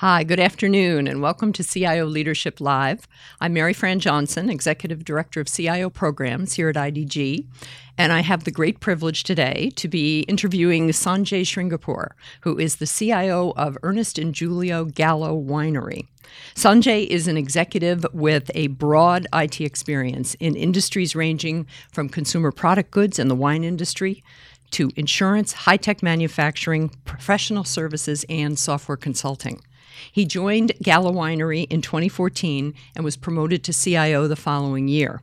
Hi, good afternoon, and welcome to CIO Leadership Live. I'm Maryfran Johnson, Executive Director of CIO Programs here at IDG, and I have the great privilege today to be interviewing Sanjay Shringarpure, who is the CIO of Ernest and Julio Gallo Winery. Sanjay is an executive with a broad IT experience in industries ranging from consumer product goods and the wine industry to insurance, high tech manufacturing, professional services, and software consulting. He joined Gallo Winery in 2014 and was promoted to CIO the following year.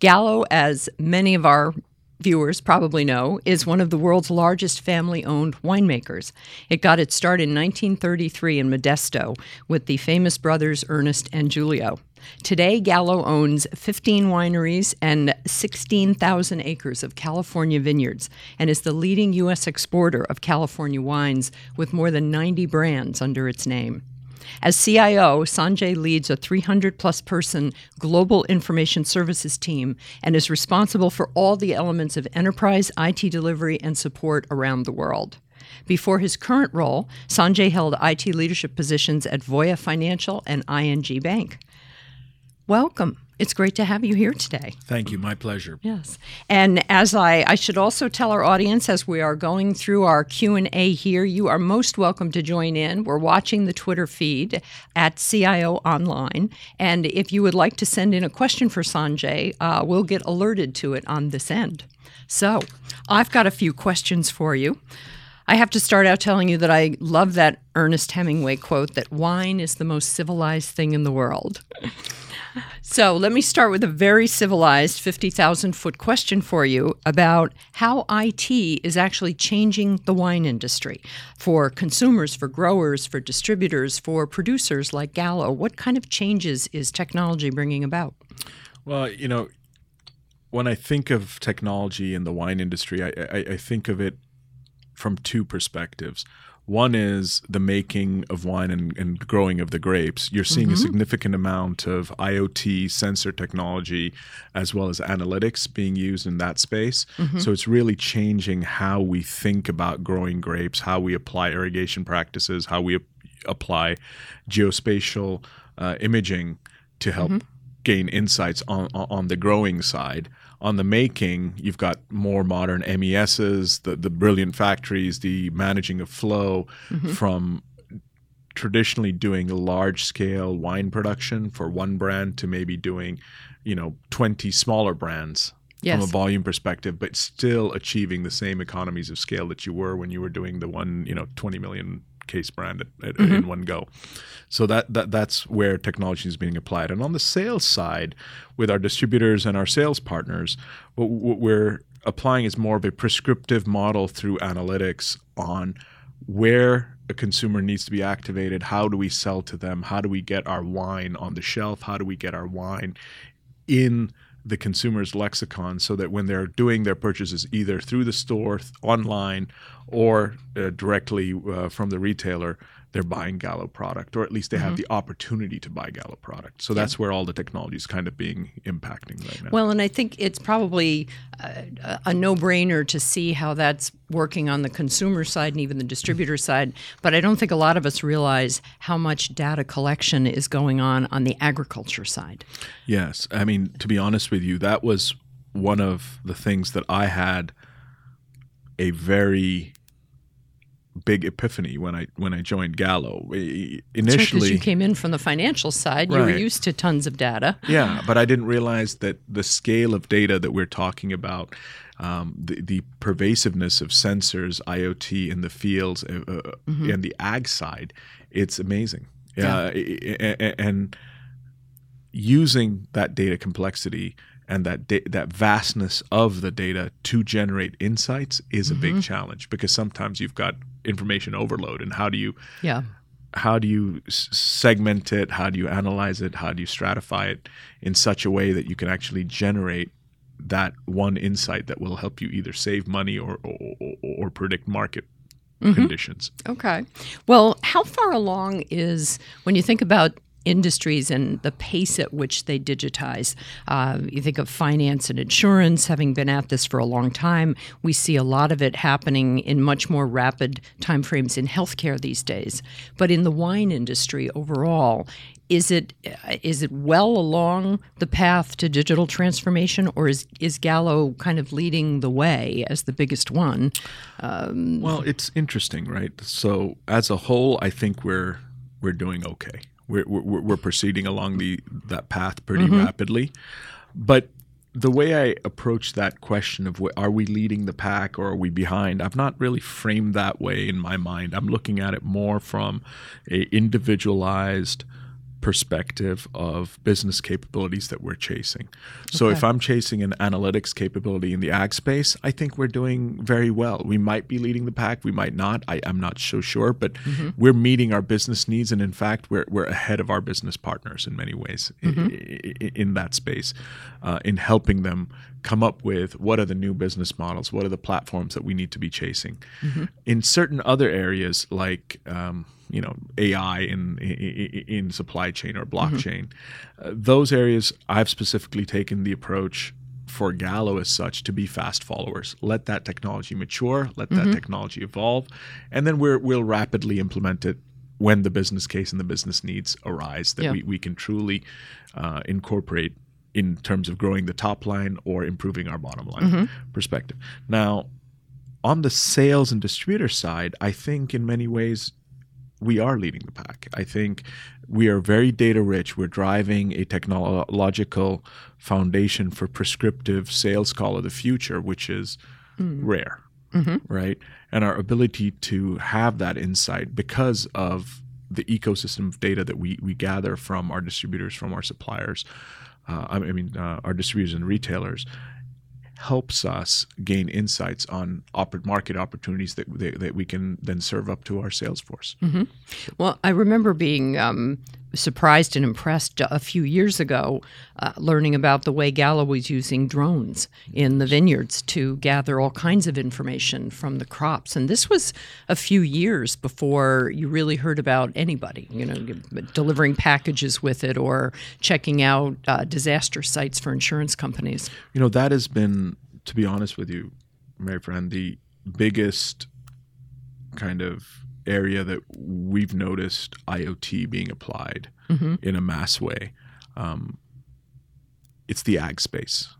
Gallo, as many of our viewers probably know, is one of the world's largest family owned winemakers. It got its start in 1933 in Modesto with the famous brothers Ernest and Julio. Today, Gallo owns 15 wineries and 16,000 acres of California vineyards and is the leading U.S. exporter of California wines with more than 90 brands under its name. As CIO, Sanjay leads a 300 plus person global information services team and is responsible for all the elements of enterprise IT delivery and support around the world. Before his current role, Sanjay held IT leadership positions at Voya Financial and ING Bank. Welcome. It's great to have you here today. Thank you. My pleasure. Yes. And as I, I should also tell our audience as we are going through our Q&A here, you are most welcome to join in. We're watching the Twitter feed at CIO Online. And if you would like to send in a question for Sanjay, uh, we'll get alerted to it on this end. So I've got a few questions for you. I have to start out telling you that I love that Ernest Hemingway quote that wine is the most civilized thing in the world. So let me start with a very civilized 50,000 foot question for you about how IT is actually changing the wine industry for consumers, for growers, for distributors, for producers like Gallo. What kind of changes is technology bringing about? Well, you know, when I think of technology in the wine industry, I, I, I think of it from two perspectives. One is the making of wine and, and growing of the grapes. You're seeing mm-hmm. a significant amount of IoT sensor technology as well as analytics being used in that space. Mm-hmm. So it's really changing how we think about growing grapes, how we apply irrigation practices, how we ap- apply geospatial uh, imaging to help mm-hmm. gain insights on, on the growing side on the making, you've got more modern MESs, the the brilliant factories, the managing of flow mm-hmm. from traditionally doing large scale wine production for one brand to maybe doing, you know, 20 smaller brands yes. from a volume perspective, but still achieving the same economies of scale that you were when you were doing the one, you know, 20 million case brand at, at, mm-hmm. in one go. So that, that that's where technology is being applied. And on the sales side, with our distributors and our sales partners, what, what we're applying is more of a prescriptive model through analytics on where a consumer needs to be activated. How do we sell to them? How do we get our wine on the shelf? How do we get our wine in the consumer's lexicon so that when they're doing their purchases either through the store, online, or uh, directly uh, from the retailer, they're buying Gallo product, or at least they mm-hmm. have the opportunity to buy Gallo product. So yeah. that's where all the technology is kind of being impacting right now. Well, and I think it's probably a, a no-brainer to see how that's working on the consumer side and even the distributor side. But I don't think a lot of us realize how much data collection is going on on the agriculture side. Yes, I mean to be honest with you, that was one of the things that I had a very big epiphany when I when I joined Gallo. Initially, right, you came in from the financial side, you were used to tons of data. Yeah, but I didn't realize that the scale of data that we're talking about, um, the, the pervasiveness of sensors, IoT in the fields, uh, uh, mm-hmm. and the ag side, it's amazing. Yeah, uh, and using that data complexity and that da- that vastness of the data to generate insights is a mm-hmm. big challenge because sometimes you've got information overload and how do you yeah. how do you segment it? How do you analyze it? How do you stratify it in such a way that you can actually generate that one insight that will help you either save money or or, or predict market mm-hmm. conditions? Okay. Well how far along is when you think about industries and the pace at which they digitize. Uh, you think of finance and insurance, having been at this for a long time, we see a lot of it happening in much more rapid timeframes in healthcare these days. But in the wine industry overall, is it is it well along the path to digital transformation, or is is Gallo kind of leading the way as the biggest one? Um, well, it's interesting, right? So as a whole, I think we're we're doing okay. We're we're, we're proceeding along the that path pretty mm-hmm. rapidly, but the way I approach that question of are we leading the pack or are we behind, I've not really framed that way in my mind. I'm looking at it more from a individualized perspective of business capabilities that we're chasing. So okay. if I'm chasing an analytics capability in the ag space, I think we're doing very well. We might be leading the pack, we might not. I, am not so sure, but mm-hmm. we're meeting our business needs, and in fact, we're we're ahead of our business partners in many ways mm-hmm. in, in, that space, uh, in helping them come up with what are the new business models, what are the platforms that we need to be chasing. Mm-hmm. In certain other areas like um, you know AI in in, in supply chain or blockchain. Mm-hmm. Uh, those areas I've specifically taken the approach for Gallo as such to be fast followers. Let that technology mature, let mm-hmm. that technology evolve, and then we're, we'll rapidly implement it when the business case and the business needs arise that yeah. we, we can truly uh, incorporate in terms of growing the top line or improving our bottom line mm-hmm. perspective. Now, on the sales and distributor side, I think in many ways we are leading the pack. I think we are very data rich. We're driving a technological foundation for prescriptive sales call of the future, which is mm. rare, mm-hmm. right? And our ability to have that insight because of the ecosystem of data that we, we gather from our distributors, from our suppliers, uh, I mean, uh, our distributors and retailers, helps us gain insights on op- market opportunities that, that, that we can then serve up to our sales force. Mm-hmm. Well, I remember being um, surprised and impressed a few years ago, uh, learning about the way Gallo was using drones in the vineyards to gather all kinds of information from the crops. And this was a few years before you really heard about anybody, you know, delivering packages with it or checking out uh, disaster sites for insurance companies. You know, that has been, to be honest with you, Maryfran, the biggest kind of area that we've noticed IoT being applied mm-hmm. in a mass way. Um, it's the ag space.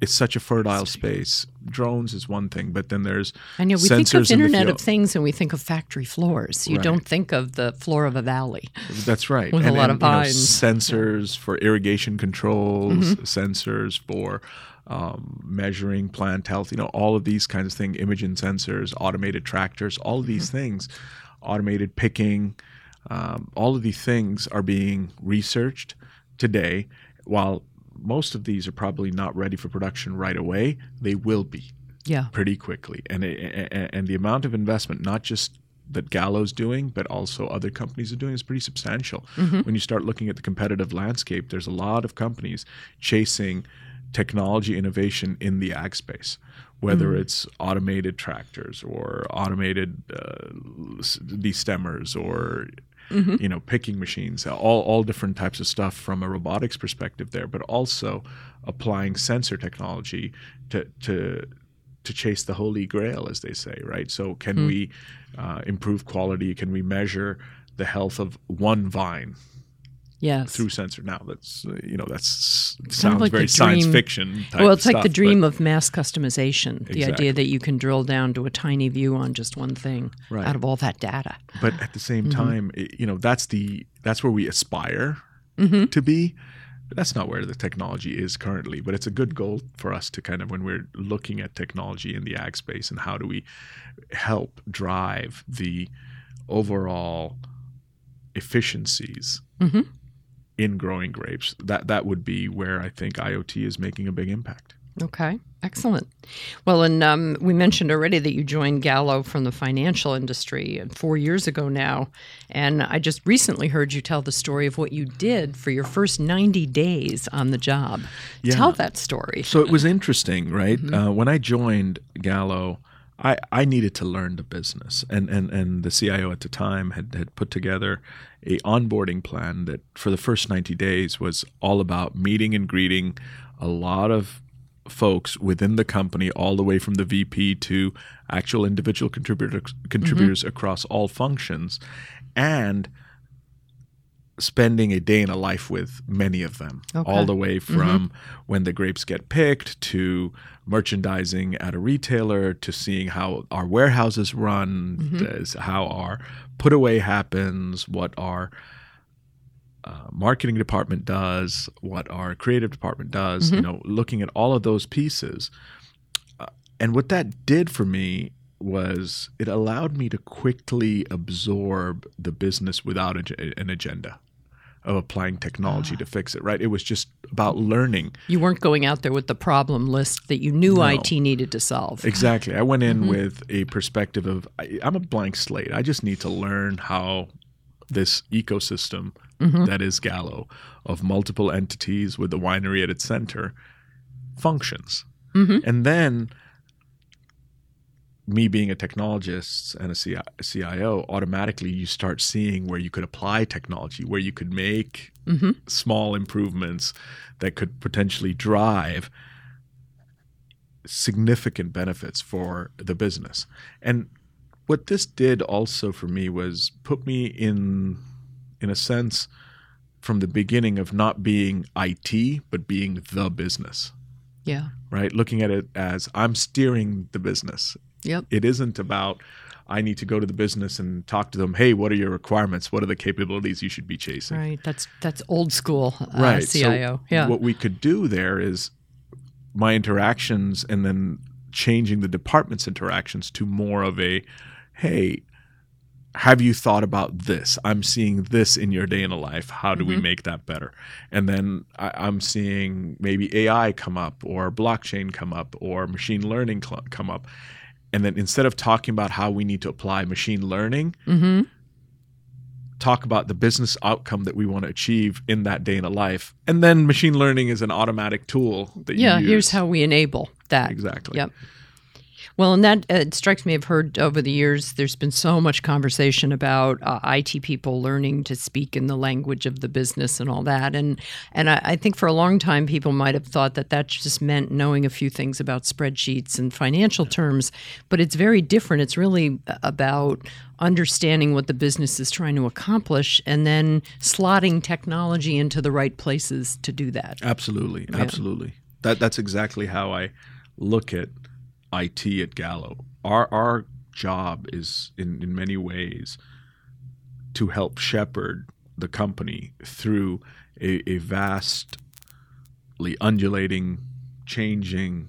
It's such a fertile space. Drones is one thing, but then there's and yeah, we think of Internet of Things and we think of factory floors. You right. don't think of the floor of a valley. That's right. With and, a lot and, of vines. You know, sensors for irrigation controls, mm-hmm. sensors for um, measuring plant health, you know, all of these kinds of things, imaging sensors, automated tractors, all of these mm-hmm. things, automated picking, um, all of these things are being researched today. While most of these are probably not ready for production right away, they will be. Yeah. Pretty quickly, and and the amount of investment, not just that Gallo's doing, but also other companies are doing is pretty substantial. Mm-hmm. When you start looking at the competitive landscape, there's a lot of companies chasing technology innovation in the ag space, whether mm-hmm. it's automated tractors or automated uh, destemmers or mm-hmm. you know picking machines, all all different types of stuff from a robotics perspective there, but also applying sensor technology to to to chase the holy grail, as they say, right? So, can mm-hmm. we uh, improve quality? Can we measure the health of one vine? Yes. through sensor. Now that's uh, you know that's sounds like very science fiction. well, it's like stuff, the dream of mass customization. Exactly. The idea that you can drill down to a tiny view on just one thing right. out of all that data. But at the same mm-hmm. time, it, you know that's the that's where we aspire mm-hmm. to be. But that's not where the technology is currently, but it's a good goal for us to kind of when we're looking at technology in the ag space and how do we help drive the overall efficiencies mm-hmm in growing grapes. That that would be where I think IoT is making a big impact. Okay, excellent. Well, and um, we mentioned already that you joined Gallo from the financial industry four years ago now, and I just recently heard you tell the story of what you did for your first ninety days on the job. Yeah. Tell that story. So it was interesting, right? Mm-hmm. Uh, when I joined Gallo, I, I needed to learn the business and, and, and the CIO at the time had, had put together a onboarding plan that for the first 90 days was all about meeting and greeting a lot of folks within the company all the way from the VP to actual individual contributors contributors mm-hmm. across all functions and spending a day in a life with many of them, okay. all the way mm-hmm. from mm-hmm. when the grapes get picked to merchandising at a retailer to seeing how our warehouses run, mm-hmm. how our put away happens, what our uh, marketing department does, what our creative department does, mm-hmm. you know, looking at all of those pieces. Uh, and what that did for me was it allowed me to quickly absorb the business without a, an agenda of applying technology to fix it, right? It was just about learning. You weren't going out there with the problem list that you knew no. IT needed to solve. Exactly. I went in mm-hmm. with a perspective of I, I'm a blank slate. I just need to learn how this ecosystem mm-hmm. that is Gallo of multiple entities with the winery at its center functions. Mm-hmm. And then me being a technologist and a CIO, automatically you start seeing where you could apply technology, where you could make mm-hmm. small improvements that could potentially drive significant benefits for the business. And what this did also for me was put me in in a sense from the beginning of not being IT but being the business. Yeah. Right? Looking at it as I'm steering the business. Yep. It isn't about I need to go to the business and talk to them. Hey, what are your requirements? What are the capabilities you should be chasing? Right. That's that's old school uh, right. CIO. So yeah. What we could do there is my interactions and then changing the department's interactions to more of a, hey, have you thought about this? I'm seeing this in your day in a life. How do mm-hmm. we make that better? And then I, am seeing maybe AI come up, or blockchain come up, or machine learning cl- come up. And then instead of talking about how we need to apply machine learning, mm-hmm. talk about the business outcome that we want to achieve in that day in a life. And then machine learning is an automatic tool that yeah, here's how we enable that. Exactly. Yep. Well, and that uh, strikes me. I've heard over the years there's been so much conversation about uh, IT people learning to speak in the language of the business and all that. And and I, I, think for a long time people might have thought that that just meant knowing a few things about spreadsheets and financial terms, but it's very different. It's really about understanding what the business is trying to accomplish and then slotting technology into the right places to do that. Absolutely, yeah. absolutely. That that's exactly how I look at IT at Gallo. Our our job is in, in many ways to help shepherd the company through a, a vastly undulating, changing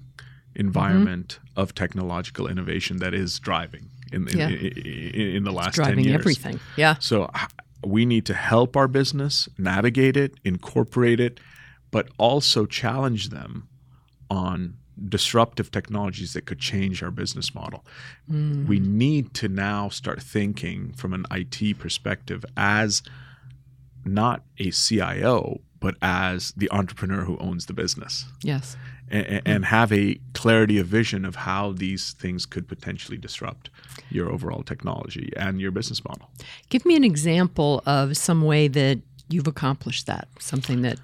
environment mm-hmm. of technological innovation that is driving in in, yeah. in, in the last it's driving 10 years. everything. Yeah. So we need to help our business navigate it, incorporate it, but also challenge them on disruptive technologies that could change our business model. Mm. We need to now start thinking from an IT perspective as not a CIO, but as the entrepreneur who owns the business. Yes. And, and, have a clarity of vision of how these things could potentially disrupt your overall technology and your business model. Give me an example of some way that you've accomplished that, something that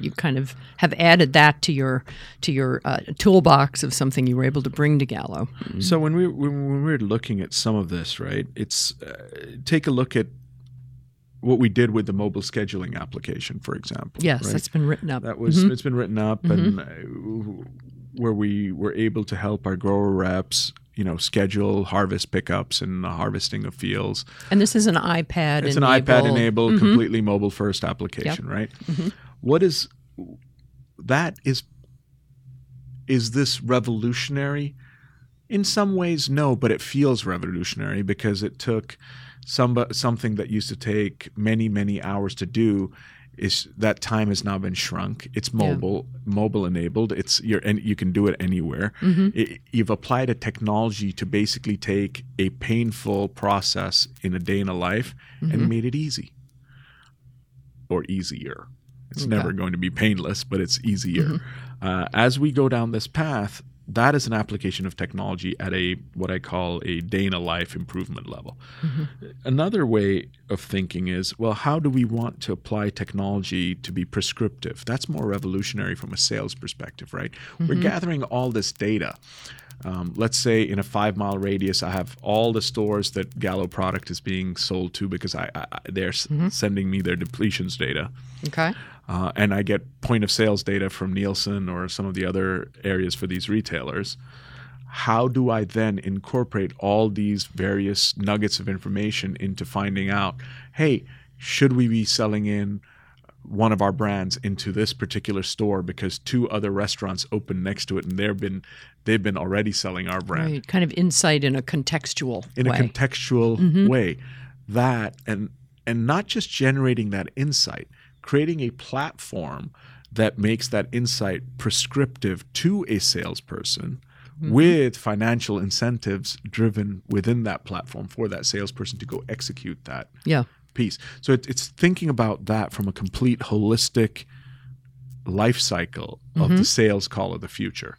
you kind of have added that to your to your uh, toolbox of something you were able to bring to Gallo. Mm-hmm. So when we when we were looking at some of this, right? It's uh, take a look at what we did with the mobile scheduling application, for example. Yes, right? that's been written up. That was mm-hmm. it's been written up, mm-hmm. and uh, where we were able to help our grower reps you know schedule harvest pickups and the harvesting of fields. And this is an iPad. It's enabled. an iPad enabled, mm-hmm. completely mobile first application, yep. right? Mm-hmm. What is that? Is is this revolutionary? In some ways, no, but it feels revolutionary because it took some something that used to take many many hours to do is that time has now been shrunk. It's mobile, yeah. mobile enabled. It's you're, and you can do it anywhere. Mm-hmm. It, you've applied a technology to basically take a painful process in a day in a life mm-hmm. and made it easy or easier. It's okay. never going to be painless, but it's easier. Mm-hmm. Uh, as we go down this path, that is an application of technology at a what I call a day in a life improvement level. Another way of thinking is, well, how do we want to apply technology to be prescriptive? That's more revolutionary from a sales perspective, right? We're gathering all this data. Um, let's say in a five mile radius, I have all the stores that Gallo product is being sold to because I, I they're s- sending me their depletions data Okay. Uh, and I get point of sales data from Nielsen or some of the other areas for these retailers. How do I then incorporate all these various nuggets of information into finding out, hey, should we be selling in one of our brands into this particular store because two other restaurants open next to it and they've been they've been already selling our brand Right. Kind of insight in a contextual in way. a contextual way that and and not just generating that insight creating a platform that makes that insight prescriptive to a salesperson mm-hmm. with financial incentives driven within that platform for that salesperson to go execute that yeah. piece. So it, it's thinking about that from a complete holistic life cycle of the mm-hmm. sales call of the future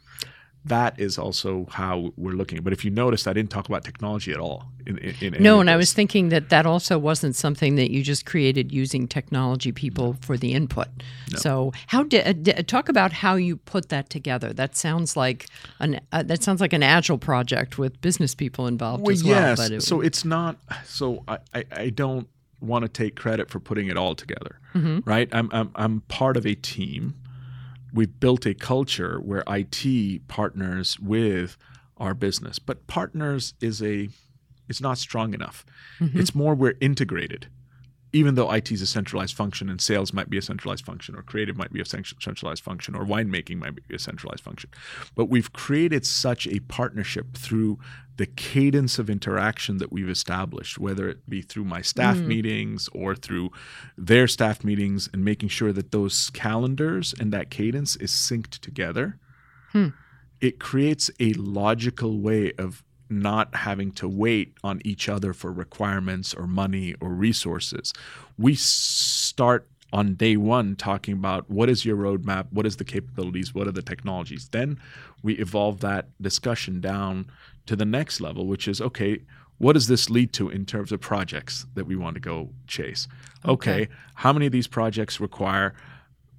that is also how we're looking but if you notice i didn't talk about technology at all in, in, in No, and I was thinking that that also wasn't something that you just created using technology people for the input. So, how did uh, talk about how you put that together? That sounds like an uh, that sounds like an agile project with business people involved well, as well. yes. It, so it's not. So I, I, I don't want to take credit for putting it all together, right? I'm, I'm I'm part of a team. We've built a culture where IT partners with our business, but partners is a it's not strong enough. Mm-hmm. It's more we're integrated. Even though IT is a centralized function and sales might be a centralized function, or creative might be a centralized function, or winemaking might be a centralized function. But we've created such a partnership through the cadence of interaction that we've established, whether it be through my staff mm. meetings or through their staff meetings, and making sure that those calendars and that cadence is synced together. Hmm. It creates a logical way of not having to wait on each other for requirements or money or resources. We start on day one talking about what is your roadmap, what is the capabilities, what are the technologies. Then we evolve that discussion down to the next level, which is okay, what does this lead to in terms of projects that we want to go chase? Okay, how many of these projects require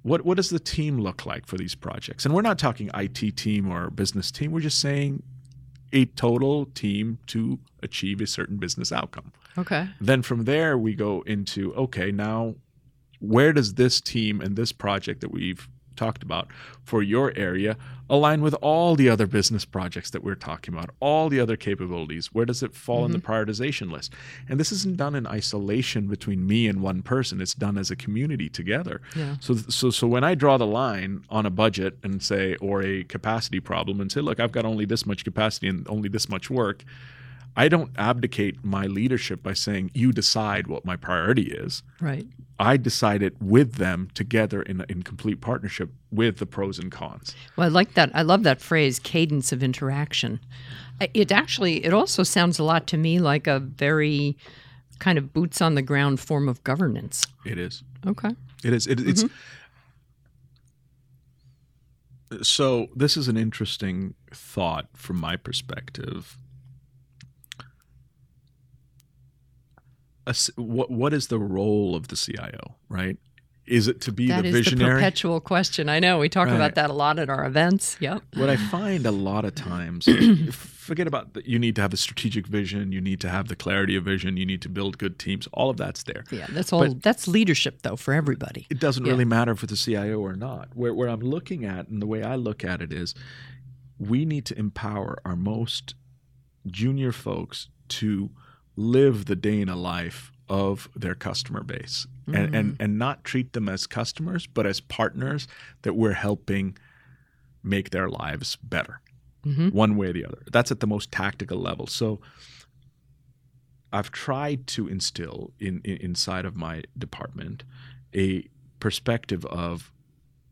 what what does the team look like for these projects? And we're not talking IT team or business team. We're just saying a total team to achieve a certain business outcome. okay. Then from there we go into okay, now where does this team and this project that we've talked about for your area align with all the other business projects that we're talking about, all the other capabilities? Where does it fall in the mm-hmm. prioritization list? And this isn't done in isolation between me and one person. It's done as a community together. Yeah. So so so when I draw the line on a budget and say or a capacity problem and say, look, I've got only this much capacity and only this much work, I don't abdicate my leadership by saying you decide what my priority is. Right. I decide it with them together in in complete partnership with the pros and cons. Well, I like that. I love that phrase, cadence of interaction. It actually, it also sounds a lot to me like a very kind of boots on the ground form of governance. It is. Okay. It is. It, It's mm-hmm. so. This is an interesting thought from my perspective. A what what is the role of the CIO? Right? Is it to be That the is the perpetual question. I know we talk Right. about that a lot at our events. Yep. what I find a lot of times, forget about that. You need to have a strategic vision. You need to have the clarity of vision. You need to build good teams. All of that's there. Yeah, that's all. that's leadership, though, for everybody. It doesn't Yeah. really matter for the CIO or not. Where, where I'm looking at, and the way I look at it is, we need to empower our most junior folks to live the day in a life of their customer base and, and mm. and not treat them as customers but as partners that we're helping make their lives better mm-hmm. one way or the other. That's at the most tactical level. So i've tried to instill in, in inside of my department a perspective of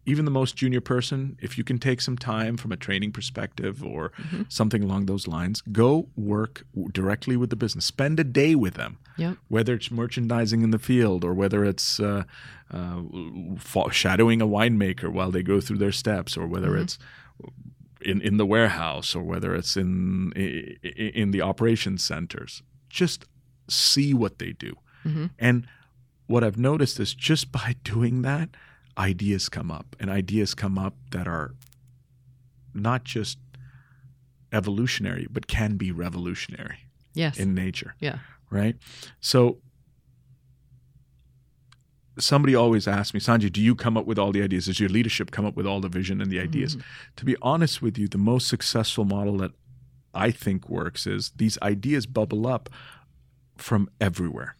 even the most junior person, if you can take some time from a training perspective or something along those lines, go work directly with the business. Spend a day with them, Yep. whether it's merchandising in the field or whether it's uh, uh, shadowing a winemaker while they go through their steps or whether it's in, in the warehouse or whether it's in in the operations centers. Just see what they do. Mm-hmm. And what I've noticed is just by doing that, ideas come up, and ideas come up that are not just evolutionary, but can be revolutionary Yes. in nature, yeah. right? So somebody always asks me, Sanjay, do you come up with all the ideas? Does your leadership come up with all the vision and the ideas? Mhm. To be honest with you, the most successful model that I think works is these ideas bubble up from everywhere.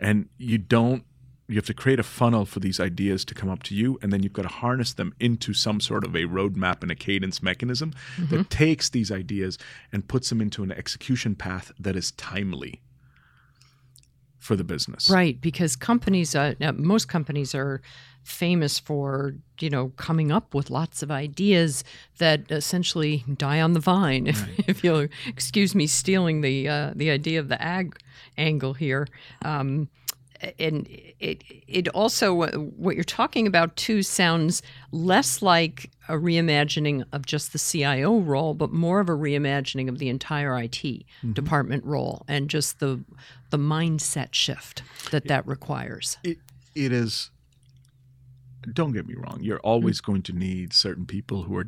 And you don't you have to create a funnel for these ideas to come up to you, and then you've got to harness them into some sort of a roadmap and a cadence mechanism that takes these ideas and puts them into an execution path that is timely for the business. Right, because companies, uh, most companies are famous for you know coming up with lots of ideas that essentially die on the vine. If, if you'll excuse me, stealing the uh, the idea of the ag angle here. Um, and it it also what you're talking about too sounds less like a reimagining of just the CIO role, but more of a reimagining of the entire IT mm-hmm. department role and just the the mindset shift that that requires. It, it is, don't get me wrong, you're always mm. going to need certain people who are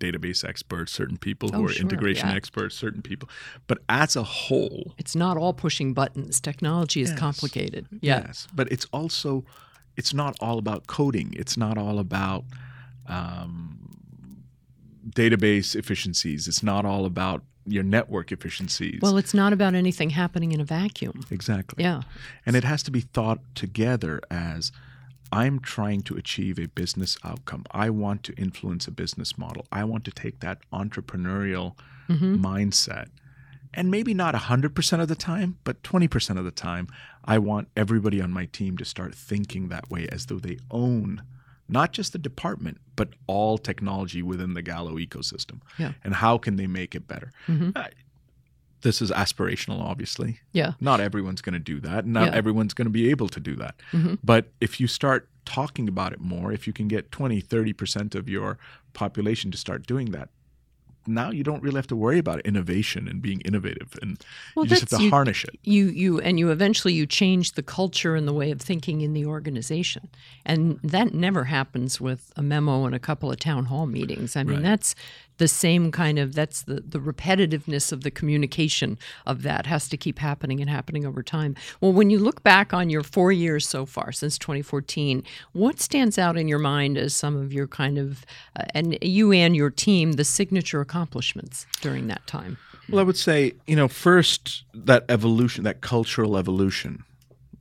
database experts, certain people who Oh, are sure, integration yeah. experts, certain people. But as a whole, It's not all pushing buttons. Technology is Yes. complicated. Yeah. Yes, but it's also it's not all about coding. It's not all about um, database efficiencies. It's not all about your network efficiencies. Well, it's not about anything happening in a vacuum. exactly. Yeah. And it has to be thought together as I'm trying to achieve a business outcome. I want to influence a business model. I want to take that entrepreneurial mindset. And maybe not 100% of the time, but 20% of the time, I want everybody on my team to start thinking that way as though they own not just the department, but all technology within the Gallo ecosystem. Yeah. And how can they make it better? Mhm. Uh, this is aspirational, obviously. Yeah. Not everyone's going to do that. Not Yeah. everyone's going to be able to do that. Mhm. But if you start talking about it more, if you can get 20, 30% of your population to start doing that, now you don't really have to worry about innovation and being innovative. And Well, you just have to you- harness it. You you and you eventually you change the culture and the way of thinking in the organization. And that never happens with a memo and a couple of town hall meetings. I mean, Right. that's the same kind of that's the the repetitiveness of the communication of that has to keep happening and happening over time. Well, when you look back on your 4 years so far since 2014, what stands out in your mind as some of your kind of uh, and you and your team the signature accomplishments during that time? Well, I would say, you know, first that evolution, that cultural evolution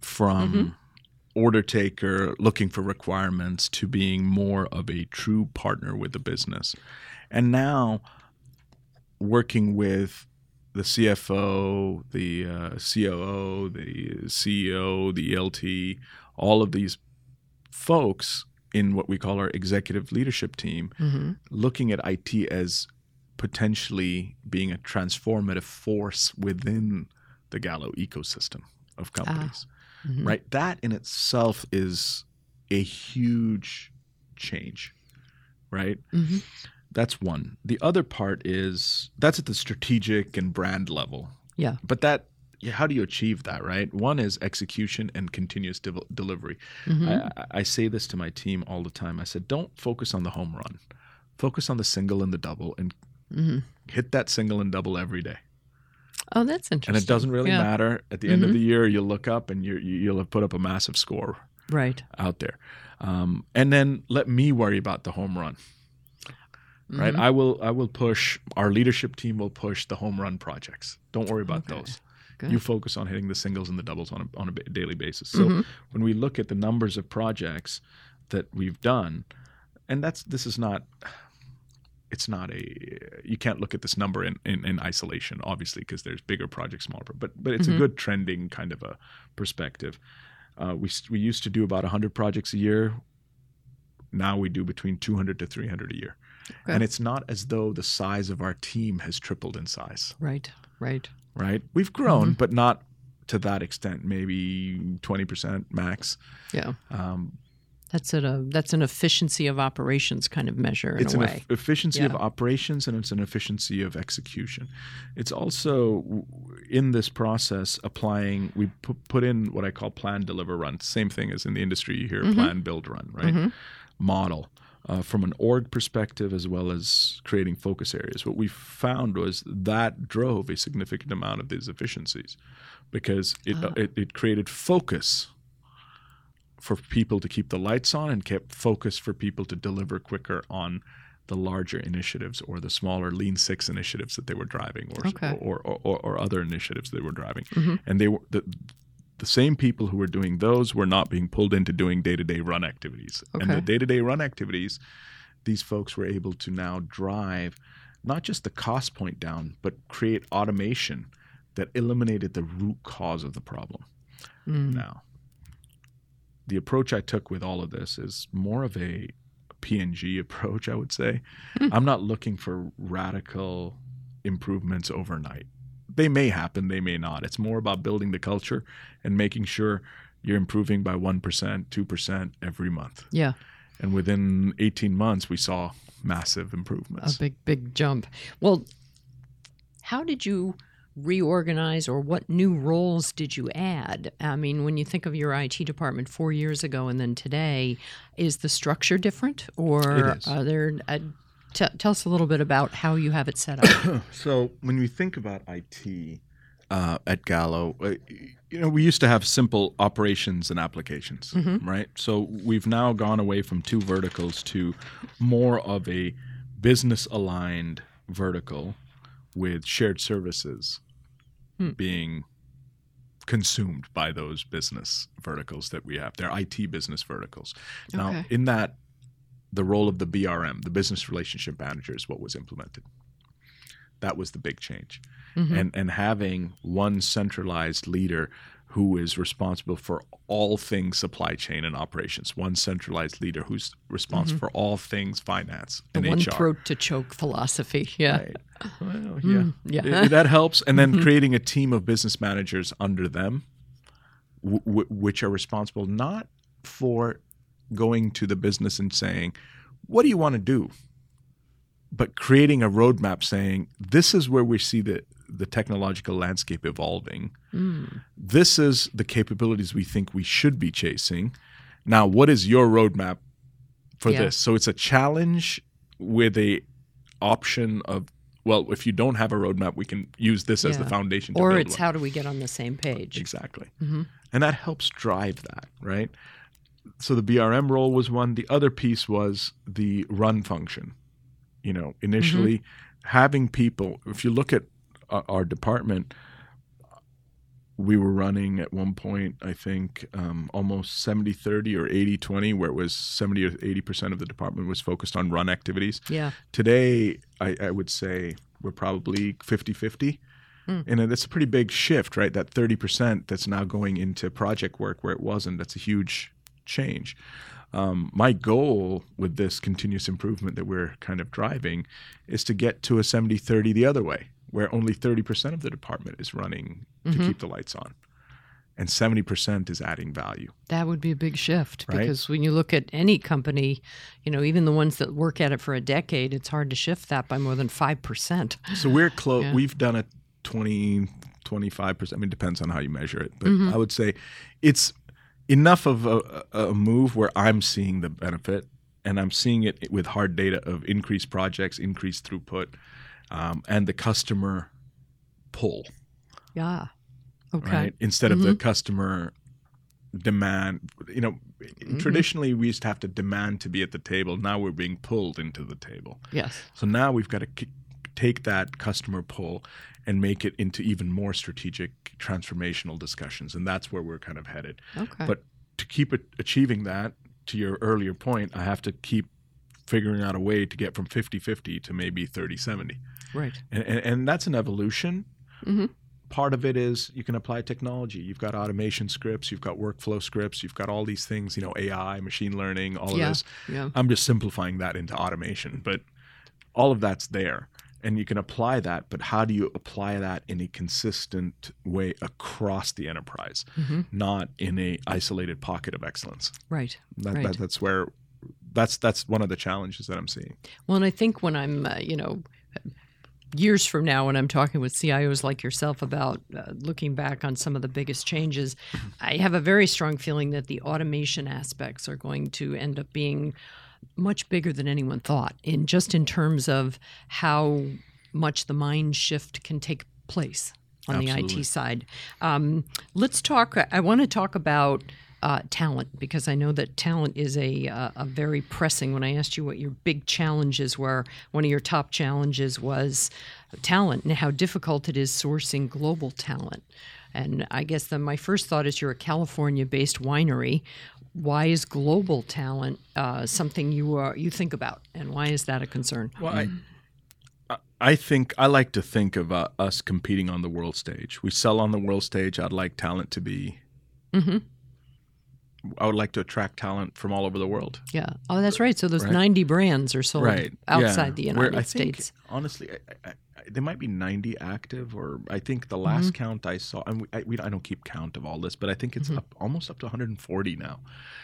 from order taker looking for requirements to being more of a true partner with the business. And now working with the CFO, the uh, COO, the CEO, the LT, all of these folks in what we call our executive leadership team Mhm. looking at IT as potentially being a transformative force within the Gallo ecosystem of companies. Mhm. Right? That in itself is a huge change. Right? Mhm. That's one. The other part is that's at the strategic and brand level. Yeah. But that how do you achieve that, right? One is execution and continuous de- delivery. Mhm. I, I- say this to my team all the time. I said, don't focus on the home run. Focus on the single and the double and Mhm. hit that single and double every day. Oh, that's interesting. And it doesn't really Yeah. Mm-hmm. matter. At the end of the year, you'll look up and you're, you- you'll have put up a massive score Right. out there. Um, and then let me worry about the home run. Right? Mhm. I will. I will push. Our leadership team will push the home run projects. Don't worry about Okay. those. Good. You focus on hitting the singles and the doubles on a, on a daily basis. So Mhm. when we look at the numbers of projects that we've done, and that's this is not. It's not a. You can't look at this number in, in, in isolation, obviously, because there's bigger projects, smaller. But but it's Mhm. a good trending kind of a perspective. Uh, we we used to do about 100 projects a year. Now we do between 200 to 300 a year, Okay. and it's not as though the size of our team has tripled in size Right. Right. right? We've grown, Mm-hmm. but not to that extent. Maybe twenty percent max. Yeah. Um, That's a that's an efficiency of operations kind of measure in it's a an way. eff- efficiency of operations and it's an efficiency of execution. It's also in this process applying. We pu- put in what I call plan, deliver, run. Same thing as in the industry. You hear Mhm. plan, build, run, right? Model. Uh, from an org perspective, as well as creating focus areas, what we found was that drove a significant amount of these efficiencies because it, Ah. it, it created focus for people to keep the lights on and kept focus for people to deliver quicker on the larger initiatives or the smaller lean six initiatives that they were driving or Okay. or, or, or, or other initiatives they were driving Mhm. and they were the, the same people who were doing those were not being pulled into doing day-to-day run activities and the day-to-day run activities these folks were able to now drive not just the cost point down but create automation that eliminated the root cause of the problem Mm. now. The approach I took with all of this is more of a PNG approach, I would say. I'm not looking for radical improvements overnight. They may happen, they may not. It's more about building the culture and making sure you're improving by 1%, 2% every month. Yeah, And within 18 months, we saw massive improvements. a big big jump. Well, how did you reorganize or what new roles did you add? I mean, when you think of your IT department 4 years ago and then today, is the structure different or are there uh, t- tell us a little bit about how you have it set up. so when we think about IT uh, at Gallo, uh, you know, we used to have simple operations and applications, Mhm. right? So we've now gone away from two verticals to more of a business aligned vertical with shared services Hmm. being consumed by those business verticals that we have. They're IT business verticals. Now, Okay. in that, the role of the BRM, the business relationship manager, is what was implemented. That was the big change. Mhm. And and having one centralized leader who is responsible for all things supply chain and operations, one centralized leader who's responsible for all things finance Mm-hmm. the and one HR. throat to choke philosophy. Yeah. Right. Well, yeah. Mm, yeah. It- that helps. And then creating a team of business managers under them, w- w- which are responsible not for going to the business and saying, "What do you want to do?" but creating a roadmap saying, "This is where we see the the technological landscape evolving. Mm. This is the capabilities we think we should be chasing. Now, what is your roadmap for Yeah. this?" So it's a challenge with a option of well, if you don't have a roadmap, we can use this as the foundation. To Or build it's one. how do we get on the same page? exactly, Mhm. and that helps drive that, right? So the BRM role was one. The other piece was the run function. You know, initially having people. If you look at our, department, we were running at one point, I think, um, almost 70 30 or 80 20, where it was 70 or 80% of the department was focused on run activities. Yeah. Today, I, I would say we're probably 50 50. Hmm. And that's a pretty big shift, right? That 30% that's now going into project work where it wasn't. That's a huge change. Um, my goal with this continuous improvement that we're kind of driving is to get to a 70 30 the other way, where only 30% of the department is running to Mhm. keep the lights on, and 70% is adding value. That would be a big shift Right. because when you look at any company, you know, even the ones that work at it for a decade, it's hard to shift that by more than 5%. So we're close. Yeah. We've done a 20, 25%. I mean, it depends on how you measure it. But Mhm. I would say it's enough of a, a move where I'm seeing the benefit and I'm seeing it with hard data of increased projects, increased throughput, um, and the customer pull, Yeah. Okay. right? Instead of the customer demand. You know, traditionally we used to have to demand to be at the table. Now we're being pulled into the table. Yes. So now we've got to k- take that customer pull and make it into even more strategic transformational discussions. And that's where we're kind of headed. Okay. But to keep it, achieving that, to your earlier point, I have to keep figuring out a way to get from 50 50 to maybe 30 70. right. And, and, and that's an evolution. Mhm. Part of it is you can apply technology. You've got automation scripts, you've got workflow scripts, you've got all these things, you know, AI, machine learning, all Yeah. of this. Yeah. I'm just simplifying that into automation, but all of that's there. And you can apply that but how do you apply that in a consistent way across the enterprise Mm-hmm. not in a isolated pocket of excellence Right. that, Right. that, that's where that's that's one of the challenges that i'm seeing Well, and I think when I'm, uh, you know, years from now, when I'm talking with CIOs like yourself about uh, looking back on some of the biggest changes, I have a very strong feeling that the automation aspects are going to end up being much bigger than anyone thought, in just in terms of how much the mind shift can take place on the IT side. Um, let's talk. I want to talk about uh, talent because I know that talent is a uh, a very pressing. When I asked you what your big challenges were, one of your top challenges was talent and how difficult it is sourcing global talent. And I guess then my first thought is you're a California-based winery. Why is global talent uh, something you are you think about, and why is that a concern? Well, I, I think I like to think of uh, us competing on the world stage. We sell on the world stage. I'd like talent to be. Mm-hmm. I would like to attract talent from all over the world. Yeah. Oh, that's right. So those Right. 90 brands are sold Right outside yeah. the Where United I think, States. Honestly, I, I, I, there might be ninety active, or I think the last Mm-hmm. count I saw. And we, I, we, I don't keep count of all this, but I think it's Mm-hmm. up almost up to 140 now.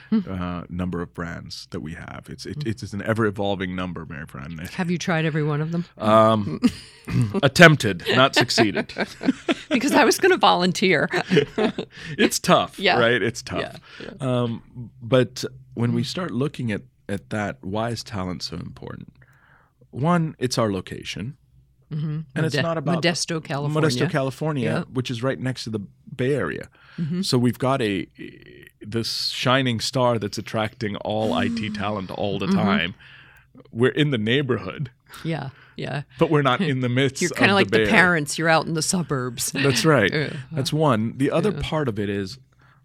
Hmm. Uh, number of brands that we have. It's it, it's an ever evolving number, Maryfran. Have you tried every one of them? Um, attempted, not succeeded. because I was going to volunteer. it's tough, Yeah. right? It's tough. Yeah, Um, but when we start looking at, at that, why is talent so important? One, it's our location. Mm-hmm. And it's not about- Modesto, California. Modesto, California, Yeah. which is right next to the Bay Area. Mhm. So we've got a this shining star that's attracting all IT talent all the Mhm. time. We're in the neighborhood, Yeah, yeah. but we're not in the midst. Of it. You're kind of like the, the, parents. You're out in the suburbs. That's right. Yeah. That's one. The other part of it is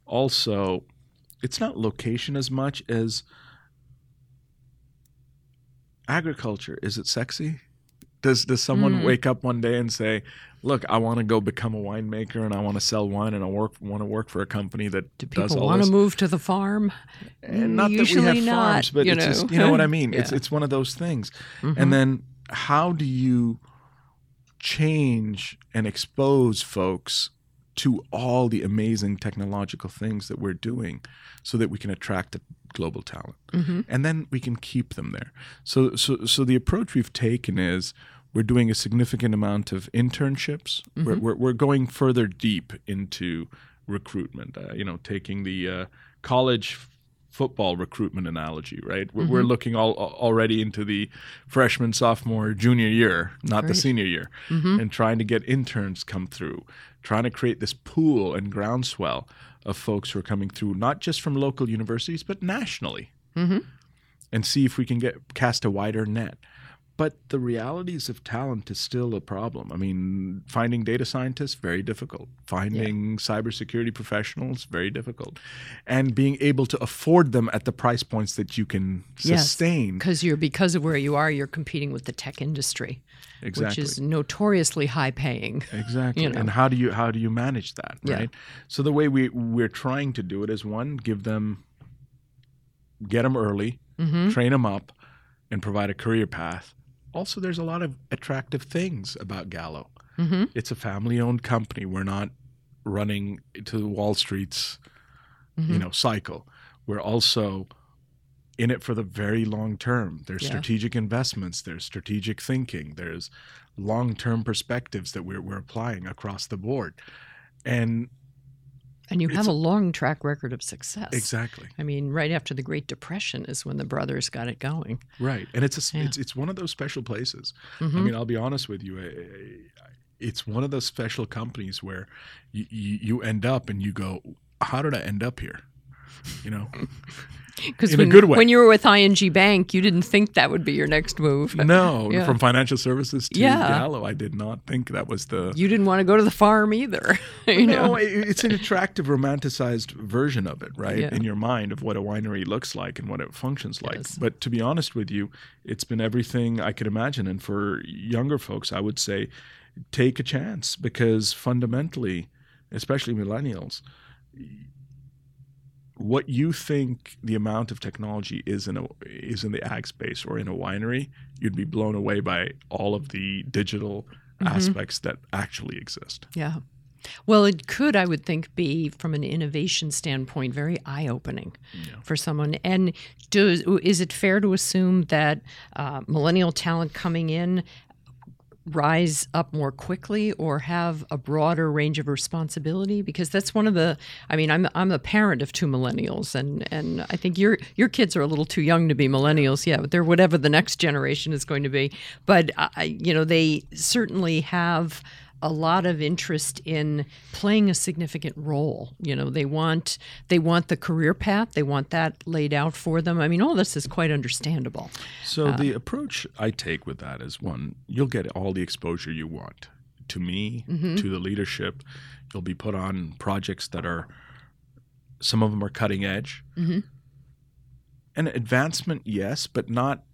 also it's not location as much as agriculture. Is it sexy? Does does someone Mm. wake up one day and say, "Look, I want to go become a winemaker and I want to sell wine and I work want to work for a company that Do does people all want this?" to move to the farm? And not that we have not, farms, but you it's just know. you know what I mean. It's Yeah. it's one of those things. Mhm. And then how do you change and expose folks to all the amazing technological things that we're doing so that we can attract global talent Mhm. and then we can keep them there. So so so the approach we've taken is we're doing a significant amount of internships. We're, we're we're going further deep into recruitment. Uh, you know, taking the uh, college football recruitment analogy, right? We're, we're looking all already into the freshman, sophomore, junior year, not the senior year, Mhm. and trying to get interns come through, trying to create this pool and groundswell of folks who are coming through, not just from local universities, but nationally Mhm. and see if we can get cast a wider net. But the realities of talent is still a problem. I mean, finding data scientists very difficult. Finding cybersecurity professionals very difficult, and being able to afford them at the price points that you can sustain. Because you're because of where you are, you're competing with the tech industry, Exactly. which is notoriously high paying. Exactly. you know. And how do you how do you manage that, Yeah. right? So the way we we're trying to do it is one, give them get them early, hmm train them up and provide a career path. Also there's a lot of attractive things about Gallo. hmm It's a family-owned company. We're not running to Wall Street's, Mm-hmm. you know, cycle. We're also in it for the very long term. There's Yeah. strategic investments, there's strategic thinking, there's long-term perspectives that we're we're applying across the board. And And you have a- long track record of success. exactly. I mean, right after the Great Depression is when the brothers got it going. Right, and it's a, Yeah. it's it's one of those special places. I Mhm. mean, I'll be honest with you. I- I- It's one of those special companies where you, you you end up and you go, "How did I end up here?" You know, Because when, when you were with ING Bank, you didn't think that would be your next move. no, Yeah. from financial services to Yeah. Gallo, I did not think that was the. You didn't want to go to the farm either. you no, know? it's an attractive, romanticized version of it, right? Yeah. In your mind of what a winery looks like and what it functions like. Yes. But to be honest with you, it's been everything I could imagine. And for younger folks, I would say take a chance because fundamentally, especially millennials, what you think the amount of technology is in a is in the ag space or in a winery, you'd be blown away by all of the digital aspects that actually exist. Yeah. Well, it could, I would think, be from an innovation standpoint very eye opening for someone. And does, is it fair to assume that uh, millennial talent coming in rise up more quickly or have a broader range of responsibility? Because that's one of the I mean I'm I'm a parent of two millennials and and I think your your kids are a little too young to be millennials. Yeah but they're whatever the next generation is going to be. But I, you know they certainly have a lot of interest in playing a significant role. You know, they want they want the career path, they want that laid out for them. I mean, all this is quite understandable. So uh, the approach I take with that is one, you'll get all the exposure you want. To me, mm-hmm. to the leadership, you'll be put on projects that are some of them are cutting edge. Mm-hmm. And advancement, yes, but not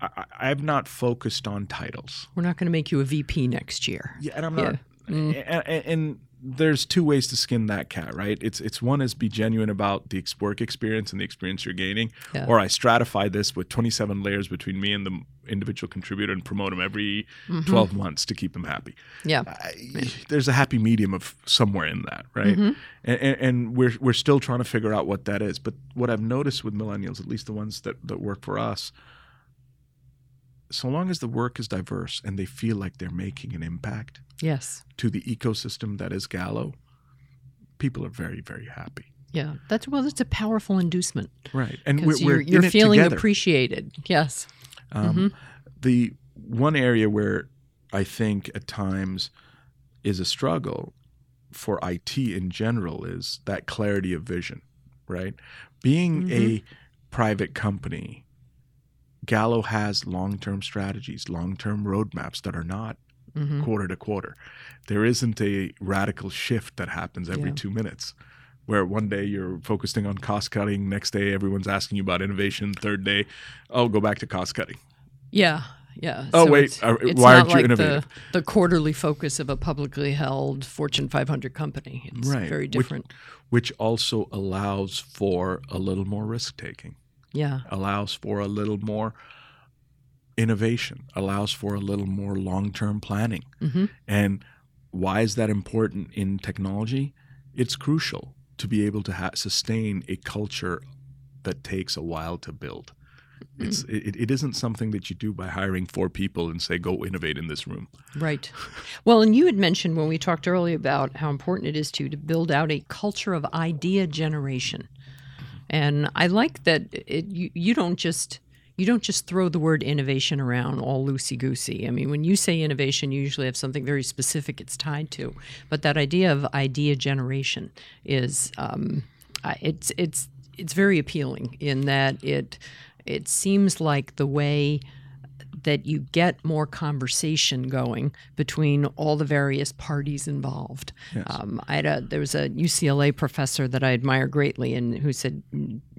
I, have not focused on titles. We're not going to make you a VP next year. Yeah, and I'm not. Yeah. Mm. And, and, and, there's two ways to skin that cat, right? It's it's one is be genuine about the work experience and the experience you're gaining, yeah. or I stratify this with 27 layers between me and the individual contributor and promote them every mm-hmm. 12 months to keep them happy. Yeah. I, there's a happy medium of somewhere in that, right? Mm-hmm. And, and, and, we're we're still trying to figure out what that is. But what I've noticed with millennials, at least the ones that that work for us so long as the work is diverse and they feel like they're making an impact yes. to the ecosystem that is gallo people are very very happy. Yeah. That's well that's a powerful inducement. Right. And we're, we're you're, you're feeling appreciated. Yes. Um, mm-hmm. the one area where i think at times is a struggle for it in general is that clarity of vision right? Being mm-hmm. a private company Gallo has long term strategies, long term roadmaps that are not mm-hmm. quarter to quarter. There isn't a radical shift that happens every yeah. two minutes where one day you're focusing on cost cutting, next day everyone's asking you about innovation, third day, oh, go back to cost cutting. Yeah. Yeah. Oh so wait, it's, uh, it's why aren't you like innovative? The, the, quarterly focus of a publicly held Fortune 500 company. It's right. very different. Which, which also allows for a little more risk taking yeah. allows for a little more innovation allows for a little more long-term planning. Mm-hmm. and why is that important in technology? It's crucial to be able to ha- sustain a culture that takes a while to build. It's mm-hmm. it, it isn't something that you do by hiring four people and say go innovate in this room. Right. Well and you had mentioned when we talked earlier about how important it is to to build out a culture of idea generation and I like that it, you, you don't just you don't just throw the word innovation around all loosey goosey. I mean, when you say innovation, you usually have something very specific it's tied to. But that idea of idea generation is um, it's it's it's very appealing in that it it seems like the way that you get more conversation going between all the various parties involved. Yes. Um, I had a, there was a UCLA professor that I admire greatly, and who said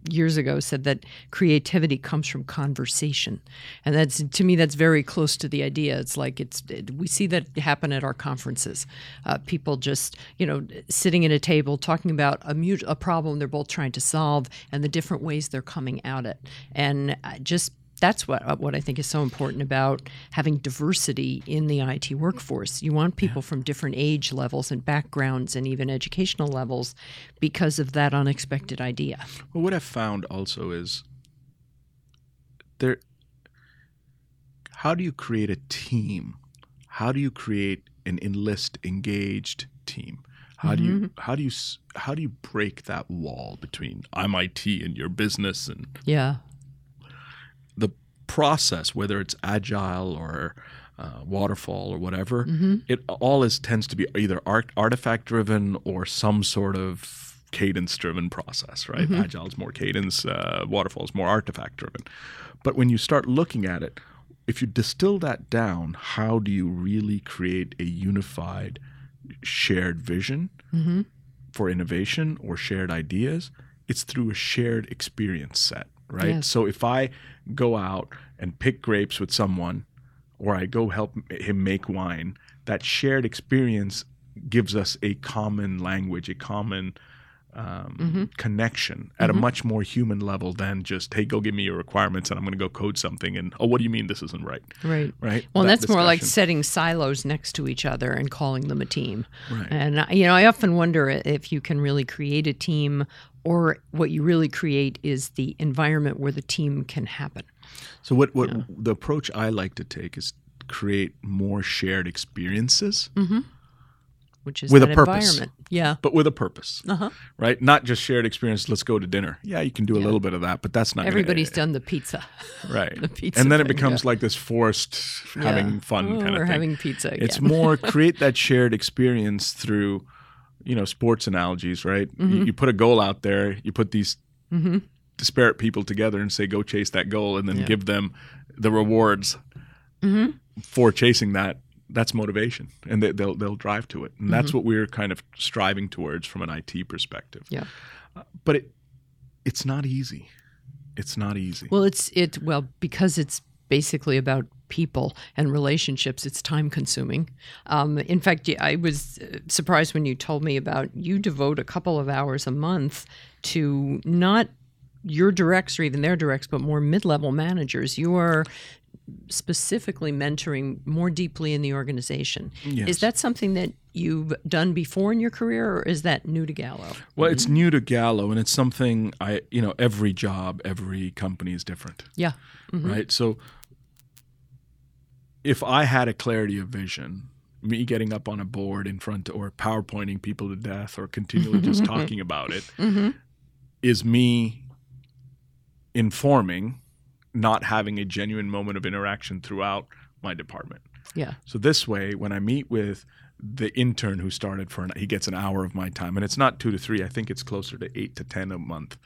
years ago said that creativity comes from conversation, and that's to me that's very close to the idea. It's like it's it, we see that happen at our conferences. Uh, people just you know sitting at a table talking about a, mut- a problem they're both trying to solve and the different ways they're coming at it, and uh, just that's what uh, what I think is so important about having diversity in the IT workforce. You want people yeah. from different age levels and backgrounds and even educational levels because of that unexpected idea. Well, what I've found also is there how do you create a team? How do you create an enlist engaged team? How mm-hmm. do you mm-hmm. how do you how do you break that wall between I'm IT and your business and yeah process, whether it's agile or uh, waterfall or whatever, mm-hmm. it all is tends to be either art, artifact driven or some sort of cadence driven process, right? Mm-hmm. Agile is more cadence, uh, waterfall is more artifact driven. But when you start looking at it, if you distill that down, how do you really create a unified, shared vision mm-hmm. for innovation or shared ideas? It's through a shared experience set right? Yes. So if I go out and pick grapes with someone, or I go help him make wine, that shared experience gives us a common language, a common um, Mm-hmm. connection at a much more human level than just hey go give me your requirements and i'm going to go code something and oh what do you mean this isn't right Right. right Well, That that's more like setting silos next to each other and calling them a team. Right. And uh, you know, I often wonder if you can really create a team, or what you really create is the environment where the team can happen. so what what the approach i like to take is create more shared experiences which is With a purpose. environment. Yeah. but with a purpose Uh-huh. right not just shared experience let's go to dinner yeah you can do a little bit of that but that's not gonna- Everybody's done the pizza. right the pizza and then it becomes yeah. like this forced having Yeah. fun Oh, kind of thing having pizza it's more create that shared experience through you know sports analogies right Mm-hmm. you, you put a goal out there you put these disparate people together and say go chase that goal and then Yeah. give them the rewards Mm-hmm. for chasing that that's motivation and they, they'll they'll drive to it and that's Mm-hmm. what we're kind of striving towards from an IT perspective Yeah. but it it's not easy it's not easy Well, it's it well because it's basically about people and relationships. It's time consuming. Um, in fact, I was uh, surprised when you told me about you devote a couple of hours a month to not your directs or even their directs, but more mid-level managers. You are specifically mentoring more deeply in the organization. Yes. Is that something that you've done before in your career, or is that new to Gallo? well it's new to Gallo and it's something I you know every job every company is different Yeah. right? So if I had a clarity of vision, me getting up on a board in front or PowerPointing people to death or continually just mm-hmm. talking about it, mm-hmm. is me informing, not having a genuine moment of interaction throughout my department. Yeah. So this way, when I meet with the intern who started for an, he gets an hour of my time, and it's not two to three. I think it's closer to eight to ten a month.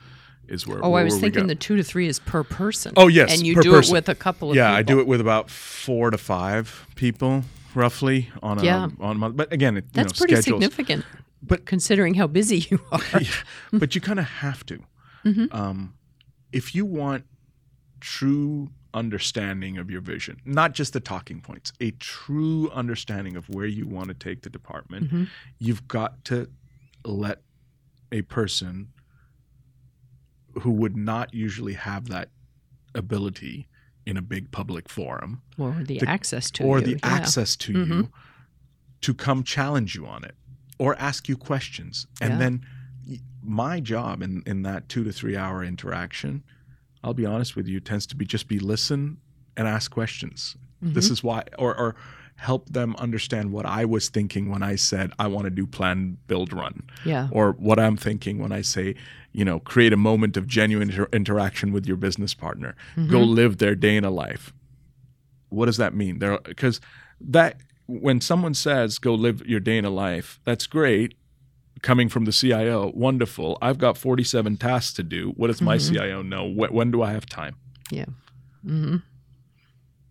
Is where. Oh, I was thinking the two to three is per person. Oh, yes, and you do person. it with a couple of yeah, I do it with about four to five people roughly on a Yeah. on a month. But again, it, That's you know, pretty schedules. significant, But- considering how busy you are. Yeah, but you kind of have to. Mm-hmm. Um, if you want true understanding of your vision, not just the talking points, a true understanding of where you want to take the department, Mm-hmm. you've got to let a person who would not usually have that ability in a big public forum or the, The- access to or you, the yeah. Mm-hmm. access to you to come challenge you on it or ask you questions and Yeah. then my job in, in that two to three hour interaction i'll be honest with you tends to be just be listen and ask questions Mm-hmm. this is why or, or help them understand what i was thinking when i said i want to do plan build run Yeah. or what i'm thinking when i say you know create a moment of genuine inter- interaction with your business partner. Go live their day in a life. What does that mean? There because that when someone says go live your day in a life that's great. Coming from the cio wonderful. I've got 47 tasks to do. What does my cio know? Wh- when do i have time? Yeah. Mm-hmm.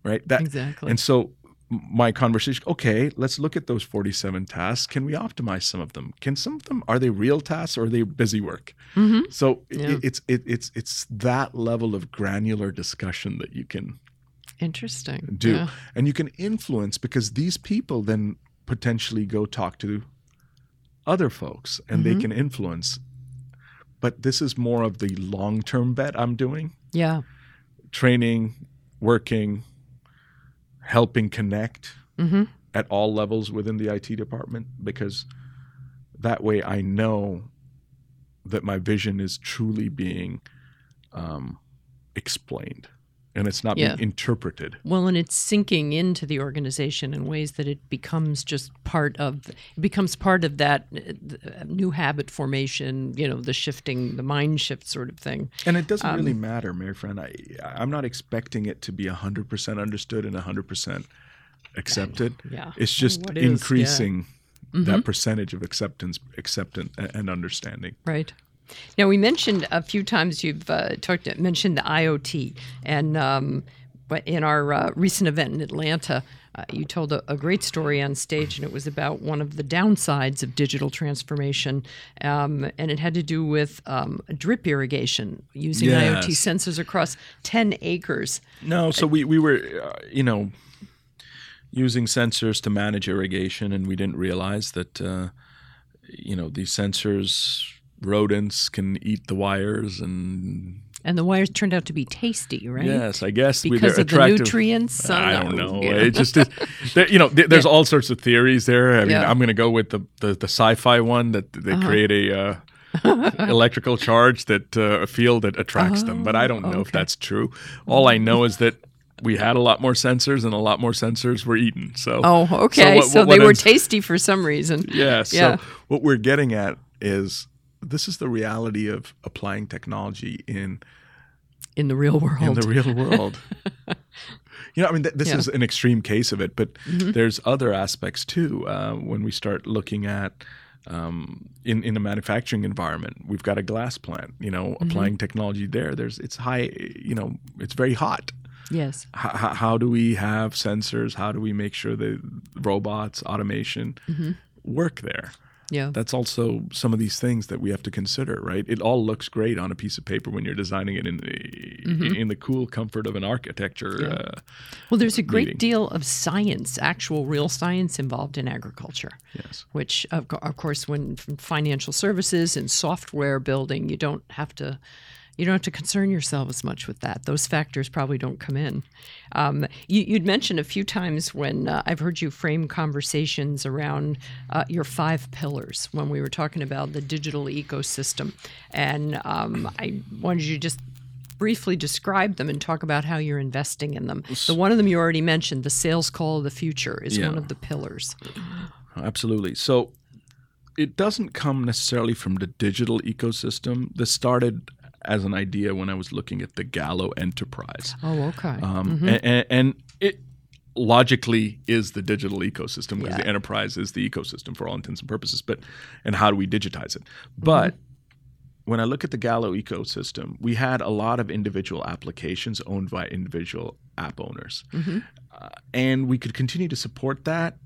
right? That Exactly. and so my conversation okay let's look at those 47 tasks can we optimize some of them can some of them are they real tasks or are they busy work Mhm. so Yeah. it's it, it's it's that level of granular discussion that you can Interesting. do Yeah. and you can influence because these people then potentially go talk to other folks and Mm-hmm. they can influence but this is more of the long-term bet i'm doing Yeah. training working helping connect Mm-hmm. at all levels within the IT department because that way I know that my vision is truly being um, explained and it's not Yeah. being interpreted. Well, and it's sinking into the organization in ways that it becomes just part of it becomes part of that uh, new habit formation. You know, the shifting, the mind shift sort of thing. And it doesn't really Um, matter, Maryfran. I, I'm not expecting it to be 100% understood and 100% accepted. Yeah. It's just is, yeah. increasing Mm-hmm. that percentage of acceptance, acceptance and understanding. Right. Now we mentioned a few times you've uh, talked mentioned the IoT, and um, in our uh, recent event in Atlanta, uh, you told a, a great story on stage, and it was about one of the downsides of digital transformation, um, and it had to do with um, drip irrigation using Yes. IoT sensors across ten acres. No, so we we were, uh, you know, using sensors to manage irrigation, and we didn't realize that, uh, you know, these sensors rodents can eat the wires and And the wires turned out to be tasty, right? yes, I guess Because of the nutrients. I don't know. Yeah. It just is, there, you know, there, there's Yeah. all sorts of theories there. I mean, Yeah. I'm going to go with the, the the sci-fi one that they Uh-huh. create a uh, electrical charge that uh, a field that attracts them. But I don't know if that's true. All I know is that we had a lot more sensors, and a lot more sensors were eaten. So Oh, okay. what- So, what- they what were tasty for some reason. Yeah. So what we're getting at is this is the reality of applying technology in In the real world. in the real world. you know, I mean, th- this Yeah. is an extreme case of it, but Mhm. there's other aspects too. Uh, when we start looking at um, in in a manufacturing environment, we've got a glass plant. You know, Mm-hmm. applying technology there. There's it's high. You know, it's very hot. yes. H- how do we have sensors? How do we make sure the robots, automation Mm-hmm. work there? Yeah. That's also some of these things that we have to consider, right? It all looks great on a piece of paper when you're designing it in the in the cool comfort of an architecture. Mm-hmm. Yeah. Uh, Well, there's a great meeting. deal of science, actual real science involved in agriculture. yes. which of, of course when financial services and software building you don't have to you don't have to concern yourself as much with that those factors probably don't come in um, you, you'd mentioned a few times when uh, i've heard you frame conversations around uh, your five pillars when we were talking about the digital ecosystem and um, i wanted you to just briefly describe them and talk about how you're investing in them the one of them you already mentioned the sales call of the future is Yeah. one of the pillars Absolutely. So it doesn't come necessarily from the digital ecosystem. This started as an idea when I was looking at the Gallo enterprise. oh okay Um, a- a- and, it logically is the digital ecosystem because Yeah. the enterprise is the ecosystem for all intents and purposes. But and how do we digitize it? But when I look at the Gallo ecosystem, we had a lot of individual applications owned by individual app owners, uh, and we could continue to support that.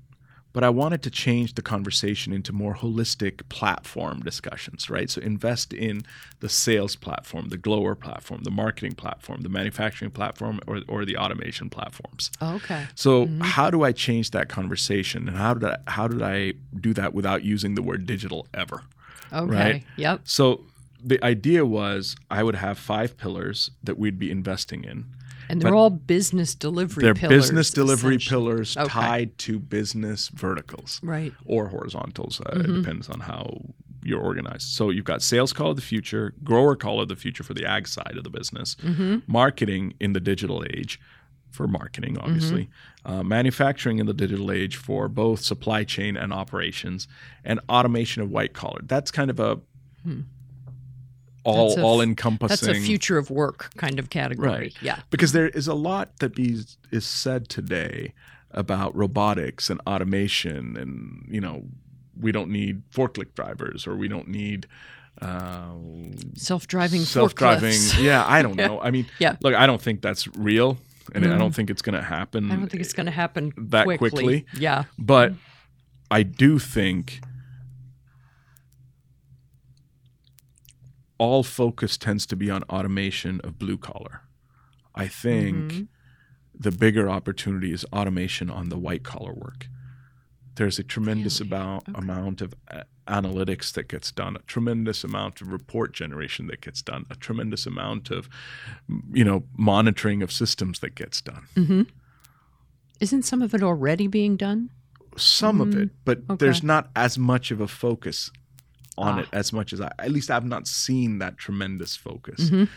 But I wanted to change the conversation into more holistic platform discussions, right? So invest in the sales platform, the grower platform, the marketing platform, the manufacturing platform, or, or the automation platforms. Oh, okay So mm-hmm. how do I change that conversation, and how did I, how did I do that without using the word digital ever? Okay. Right. Yep. So the idea was I would have five pillars that we'd be investing in. And they're But all business delivery They're pillars. business delivery pillars Okay. tied to business verticals Right. or horizontals. Uh, Mm-hmm. It depends on how you're organized. So you've got sales call of the future, grower call of the future for the ag side of the business, Mm-hmm. marketing in the digital age for marketing, obviously, Mm-hmm. uh, manufacturing in the digital age for both supply chain and operations, and automation of white collar. That's kind of a Hmm. That's a f- all encompassing. That's a future of work kind of category. Right. Yeah. because there is a lot that be, is said today about robotics and automation and you know we don't need forklift drivers or we don't need uh, Self-driving self-driving forklifts. yeah i don't know i mean Yeah. Look i don't think that's real and i don't think it's going to happen I don't think it's going to happen that quickly. quickly. Yeah. but i do think all focus tends to be on automation of blue collar i think Mhm. the bigger opportunity is automation on the white collar work. There's a tremendous Really? about, Okay. amount of uh, analytics that gets done, a tremendous amount of report generation that gets done, a tremendous amount of, you know, monitoring of systems that gets done. Mm-hmm. Isn't some of it already being done? Some of it, but Mm-hmm. okay. there's not as much of a focus on Ah. it as much as I, at least I've not seen that tremendous focus. Mhm.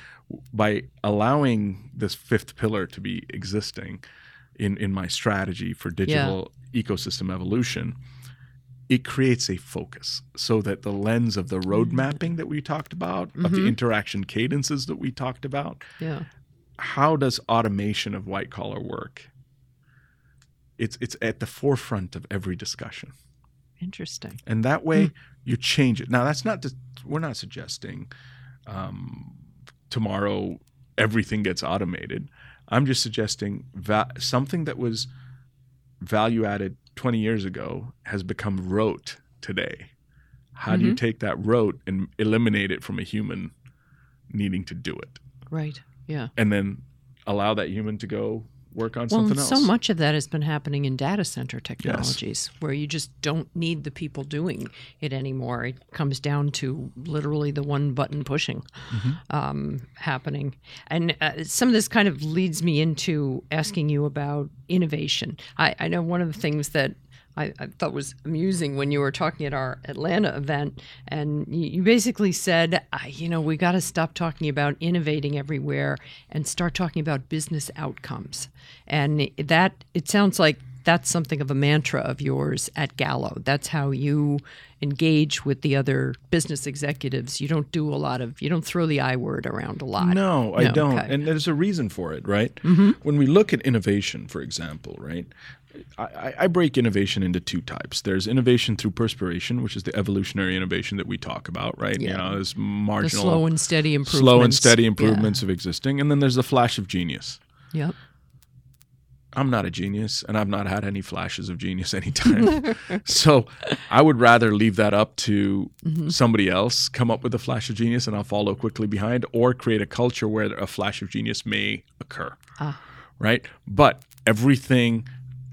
By allowing this fifth pillar to be existing in, in my strategy for digital ecosystem evolution, it creates a focus so that the lens of the road mapping that we talked about, of the Mhm. interaction cadences that we talked about, Yeah. how does automation of white collar work? It's it's at the forefront of every discussion. Interesting. And that way you change it. Now that's not to, we're not suggesting um, tomorrow everything gets automated. I'm just suggesting va- something that was value added 20 years ago has become rote today. How do you take that rote and eliminate it from a human needing to do it? Right. Yeah. and then allow that human to go work on Well, something else. so much of that has been happening in data center technologies where you just don't need the people doing it anymore. It comes down to literally the one button pushing Mm-hmm. um, happening. And uh, some of this kind of leads me into asking you about innovation. I, I know one of the things that I, I thought was amusing when you were talking at our Atlanta event, and you, you basically said, "I- you know, we got to stop talking about innovating everywhere and start talking about business outcomes. And that it sounds like that's something of a mantra of yours at Gallo. That's how you engage with the other business executives. You don't do a lot of, you don't throw the I word around a lot. No, I don't. okay. And there's a reason for it, right? Mm-hmm. When we look at innovation, for example, right? I, I- break innovation into two types. There's innovation through perspiration, which is the evolutionary innovation that we talk about, right? You Yeah. know, there's The marginal, slow and steady improvements. slow and steady Yeah. improvements of existing, and then there's the flash of genius. Yep. I'm not a genius, and I've not had any flashes of genius anytime. so I would rather leave that up to somebody else, come up with a flash of genius, and I'll follow quickly behind, or create a culture where a flash of genius may occur. Ah. Right? But everything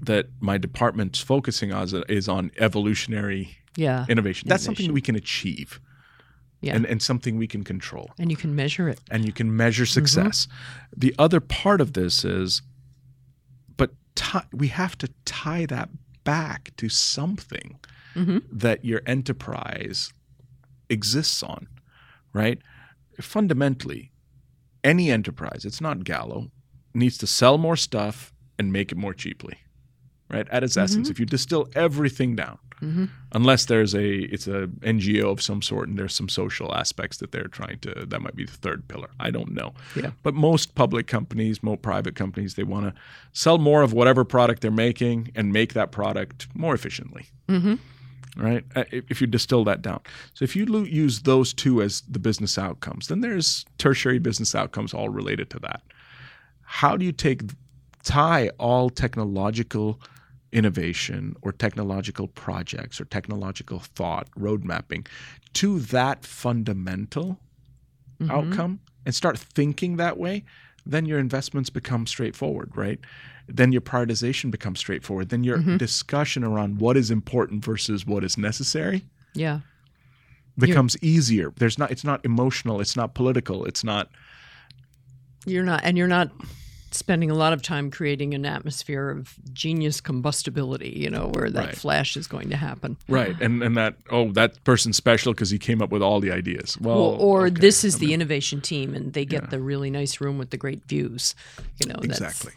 that my department's focusing on is, on evolutionary Yeah. innovation. That's something that we can achieve Yeah. and, and something we can control and you can measure it. and you can measure mm-hmm. success. The other part of this is, but ti we have to tie that back to something mm-hmm. that your enterprise exists on, right? Fundamentally, any enterprise, it's not Gallo, needs to sell more stuff and make it more cheaply, right? At its essence, if you distill everything down, unless there's a it's a NGO of some sort and there's some social aspects that they're trying to that might be the third pillar. I don't know. Yeah. But most public companies, most private companies, they want to sell more of whatever product they're making and make that product more efficiently. Mm-hmm. Right? Uh, If if you distill that down. So if you use those two as the business outcomes, then there's tertiary business outcomes all related to that. How do you take tie all technological innovation or technological projects or technological thought road mapping to that fundamental mm-hmm. outcome and start thinking that way then your investments become straightforward right? Then your prioritization becomes straightforward. Then your mm-hmm. discussion around what is important versus what is necessary Yeah. becomes easier. There's not it's not emotional it's not political it's not You're not, and you're not spending a lot of time creating an atmosphere of genius combustibility, you know, where that Right. flash is going to happen. right and and that oh that person's special because he came up with all the ideas well or or okay. this is the innovation team, and they get the really nice room with the great views. You know, Exactly.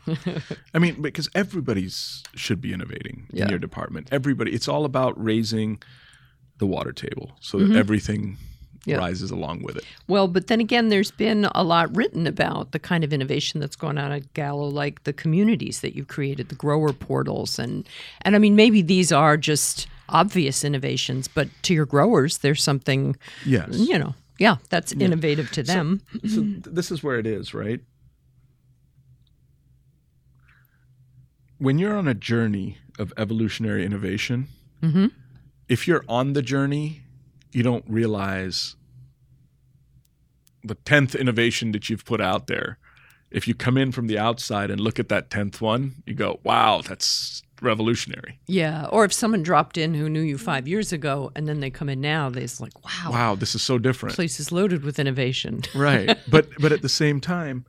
I mean, because everybody's should be innovating Yeah. in your department. Everybody. It's all about raising the water table so Mm-hmm. that everything Yeah. rises along with it. Well, but then again, there's been a lot written about the kind of innovation that's gone on at Gallo, like the communities that you've created, the grower portals, and and I mean maybe these are just obvious innovations, but to your growers, there's something Yes. you know, yeah, that's innovative to them. So th- this is where it is, right? When you're on a journey of evolutionary innovation, Mhm. if you're on the journey, you don't realize the 10th innovation that you've put out there. If you come in from the outside and look at that 10th one, you go, wow, that's revolutionary. Yeah, or if someone dropped in who knew you five years ago, and then they come in now, they're like, wow, Wow, this is so different. place is loaded with innovation. right but but at the same time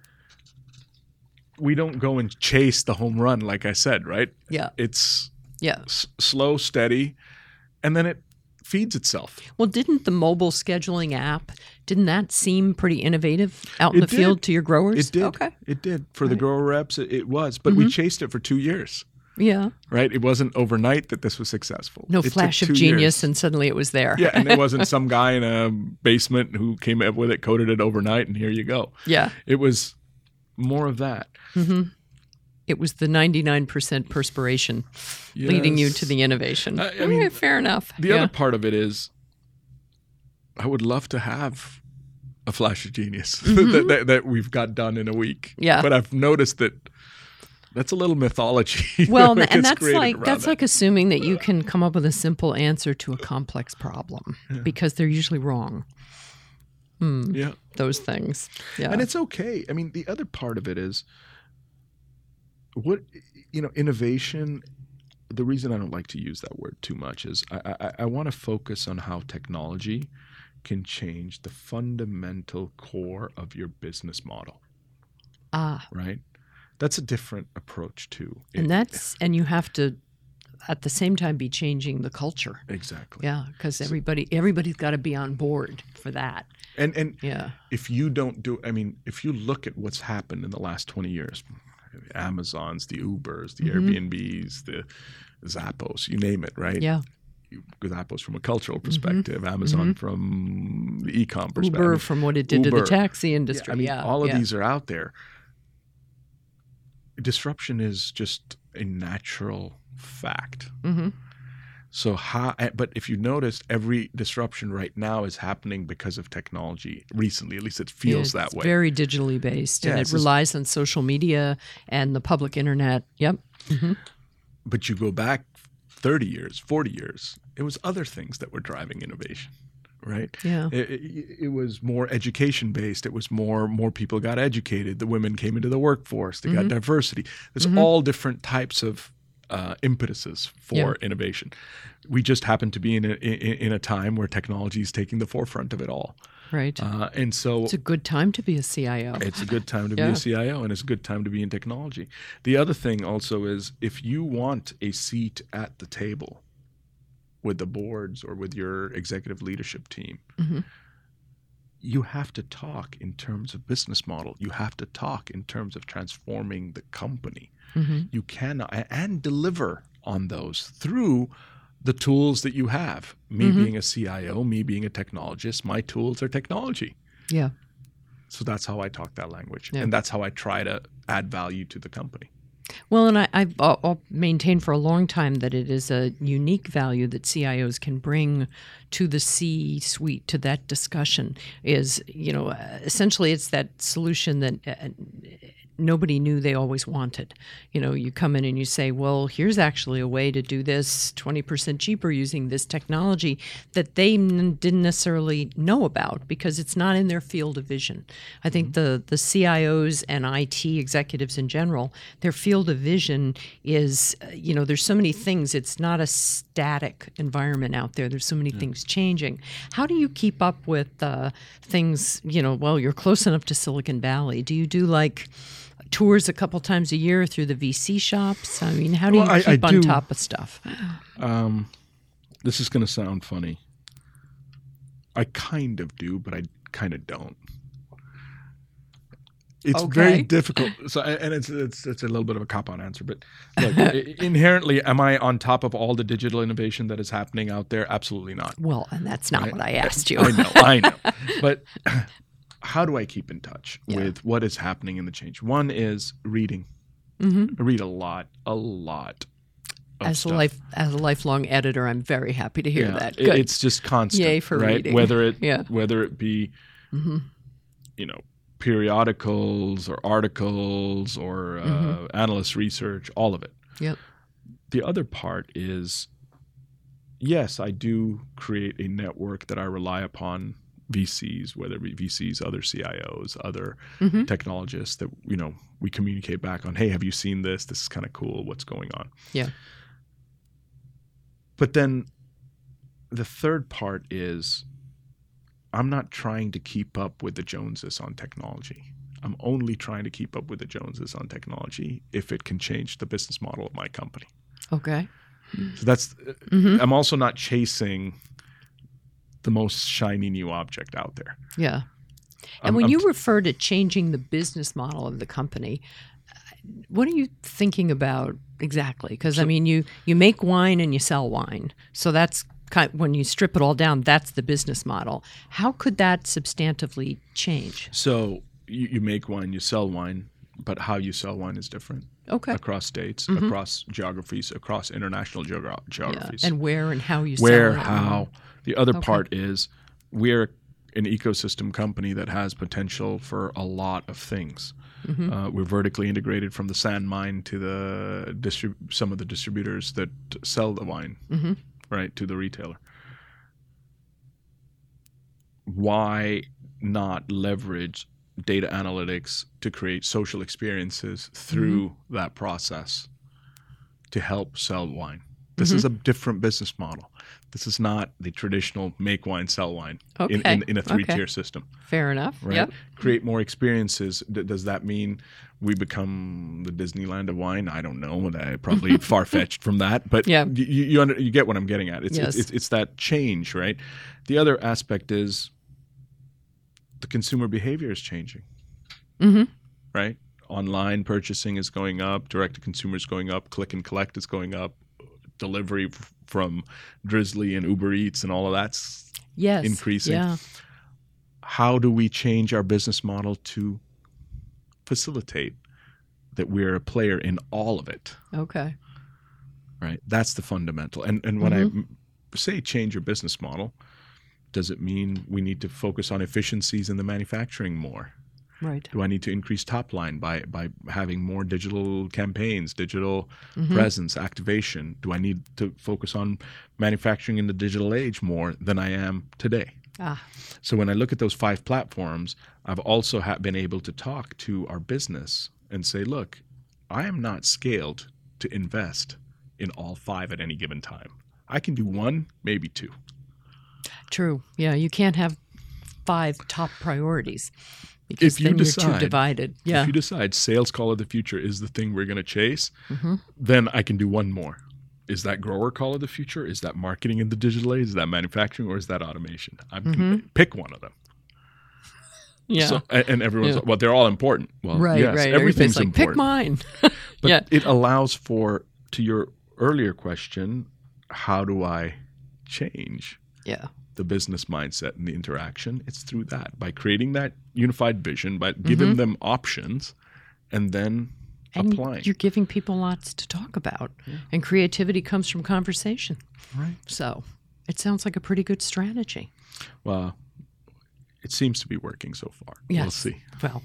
we don't go and chase the home run like i said right yeah, it's yeah. s- slow steady and then it feeds itself. Well, didn't the mobile scheduling app didn't that seem pretty innovative out in It the field to your growers? it did. Okay. it did. For the grower reps it, it was. But we mm-hmm. chased it for two years. Yeah. right? It wasn't overnight that this was successful. No It flash of genius, years. and suddenly it was there. yeah and it wasn't some guy in a basement who came up with it coded it overnight and here you go. Yeah. it was more of that mm-hmm. It was the 99% perspiration leading you to the innovation. I- I mean, Okay, fair enough. The yeah. other part of it is, I would love to have a flash of genius that, that, that we've got done in a week. Mm-hmm. Yeah. But I've noticed that that's a little mythology. well, that and that's like that's that. like assuming that you can come up with a simple answer to a complex problem because they're usually wrong. yeah. Those things. Yeah. And it's okay. I mean, the other part of it is what you know innovation the reason i don't like to use that word too much is i i, I want to focus on how technology can change the fundamental core of your business model Ah, right that's a different approach too and It- that's and you have to at the same time be changing the culture. exactly Yeah, because everybody everybody's got to be on board for that. and and Yeah. if you don't do i mean if you look at what's happened in the last 20 years amazons the ubers the Mhm. airbnbs the zappos you name it right Yeah. Zappos from a cultural perspective, Amazon from the e-com perspective. Mm-hmm. Uber from what it did to the Uber. taxi Yeah, industry. I mean, yeah, all of yeah. these are out there. Disruption is just a natural fact. Mhm. So how? eh, But if you noticed, every disruption right now is happening because of technology. Recently, at least it feels that way. Very digitally based, Yeah, and it relies on social media and the public internet. Yep. Mm-hmm. but you go back 30 years, 40 years, it was other things that were driving innovation, right? Yeah. It, it, it was more education based. It was more more people got educated. The women came into the workforce. They got mm-hmm. diversity. There's mm-hmm. all different types of uh, impetuses for Yeah. innovation. We just happen to be in a in, in a time where technology is taking the forefront of it all, Right. uh, and so it's a good time to be a CIO. it's a good time to be a CIO and it's a good time to be in technology. The other thing also is if you want a seat at the table with the boards or with your executive leadership team, Mhm. you have to talk in terms of business model. You have to talk in terms of transforming the company. Mhm. You cannot and deliver on those through the tools that you have. Me Mhm. being a CIO, me being a technologist, my tools are technology. Yeah. So that's how I talk that language, Yeah. and that's how I try to add value to the company. Well, and I, I'll, I'll maintained for a long time that it is a unique value that CIOs can bring to the C suite to that discussion. Is you know uh, essentially it's that solution that. Nobody knew they always wanted. You know, you come in and you say, well, here's actually a way to do this 20% cheaper using this technology that they n- didn't necessarily know about because it's not in their field of vision. I think the, the CIOs and IT executives in general, their field of vision is, uh, you know, there's so many things. It's not a static environment out there. There's so many things changing. How do you keep up with uh, things, you know, well, you're close enough to Silicon Valley. Do you do like, tours a couple times a year through the VC shops? I mean, how do you Well, I- I keep on do. top of stuff? Um, this is going to sound funny. I kind of do, but I kind of don't. It's Okay. very difficult. So, and it's it's it's a little bit of a cop out answer, but look, inherently, am I on top of all the digital innovation that is happening out there? Absolutely not. Well, and that's not Right. what I asked you. I know, I know. But how do I keep in touch Yeah. with what is happening in the change? One is reading. Mhm. I read a lot, a lot. As a life as a lifelong editor, I'm very happy to hear Yeah, that. Good. It's just constant. Yay for right? reading. Whether it Yeah. whether it be Mhm. you know periodicals or articles or uh, Mhm. analyst research, all of it. Yep. The other part is, yes, I do create a network that I rely upon VCs, whether it be VCs, other CIOs, other Mhm. technologists that you know we communicate back on. Hey, have you seen this? This is kind of cool. What's going on? Yeah. But then the third part is I'm not trying to keep up with the Joneses on technology. I'm only trying to keep up with the Joneses on technology if it can change the business model of my company. Okay. So that's Mhm. I'm also not chasing the most shiny new object out there. Yeah. And I'm- when I'm you refer to changing the business model of the company, what are you thinking about exactly? Because I mean, you you make wine and you sell wine, so that's kind when you strip it all down, that's the business model. How could that substantively change? So you, you make wine, you sell wine, but how you sell wine is different Okay. across states, Mhm. across geographies, across international geogra- Yeah. geographies. And where and how you Where, sell it. how. The other Okay. part is we're an ecosystem company that has potential for a lot of things. Mhm. Uh, we're vertically integrated from the sand mine to the distrib- some of the distributors that sell the wine, Mhm. right, to the retailer. Why not leverage data analytics to create social experiences through Mm-hmm. that process to help sell wine. This is a Mm-hmm. different business model. This is not the traditional make wine, sell wine in, Okay, in, in a three tier okay. system. Fair enough. Right? Yep. Create more experiences. D- does that mean we become the Disneyland of wine? I don't know. I probably far fetched from that, but Yeah. you, you, you, under, you get what I'm getting at. It's, Yes. it's, it's, it's that change, right? The other aspect is the consumer behavior is changing, hmm right? Online purchasing is going up, direct to consumer is going up, click and collect is going up, delivery f- from Drizly and Uber Eats and all of that's Yes. Increasing. Yeah. how do we change our business model to facilitate that we're a player in all of it Okay. right that's the fundamental and and when I say change your business model does it mean we need to focus on efficiencies in the manufacturing more Right. do i need to increase top line by by having more digital campaigns digital presence activation do i need to focus on manufacturing in the digital age more than i am today Ah. so when I look at those five platforms, I've also ha- been able to talk to our business and say, look, I am not scaled to invest in all five at any given time. I can do one, maybe two. True. Yeah. You can't have five top priorities because If you then you're decide- too divided. Yeah. If you decide sales call of the future is the thing we're going to chase, Mm-hmm. then I can do one more. Is that grower call of the future? Is that marketing in the digital age? Is that manufacturing or is that automation? I'm pick one of them. Mm-hmm. yeah. So, and, and everyone's Yeah. like, well, they're all important. Well, right. yes, right. everything's like, important. pick mine. But yeah. it allows for, to your earlier question, how do I change Yeah. The business mindset and the interaction? It's through that by creating that unified vision, by giving them options, and then Mm-hmm. And applying. you're giving people lots to talk about. And creativity comes from conversation. Right. So it sounds like a pretty good strategy. Well, it seems to be working so far. Yes. We'll see. Well,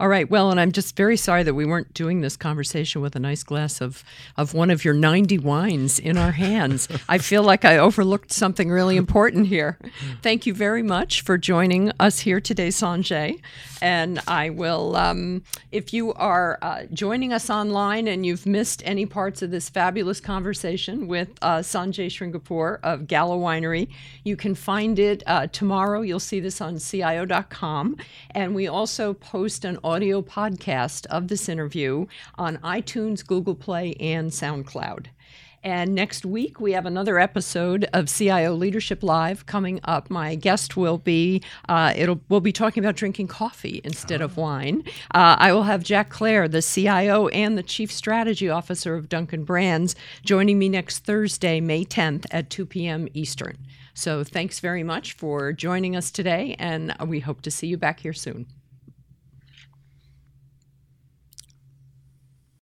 all right. Well, and I'm just very sorry that we weren't doing this conversation with a nice glass of, of one of your 90 wines in our hands. I feel like I overlooked something really important here. Thank you very much for joining us here today, Sanjay. And I will, um, if you are uh, joining us online and you've missed any parts of this fabulous conversation with uh, Sanjay Shringarpure of Gallo Winery, you can find it uh, tomorrow. You'll see this on CIO.com. And we also post an audio podcast of this interview on iTunes, Google Play, and SoundCloud. And next week, we have another episode of CIO Leadership Live coming up. My guest will be, uh, it'll, we'll be talking about drinking coffee instead of wine. Uh, I will have Jack Clare, the CIO and the Chief Strategy Officer of Dunkin' Brands, joining me next Thursday, May 10th at 2 p.m. Eastern. So thanks very much for joining us today, and we hope to see you back here soon.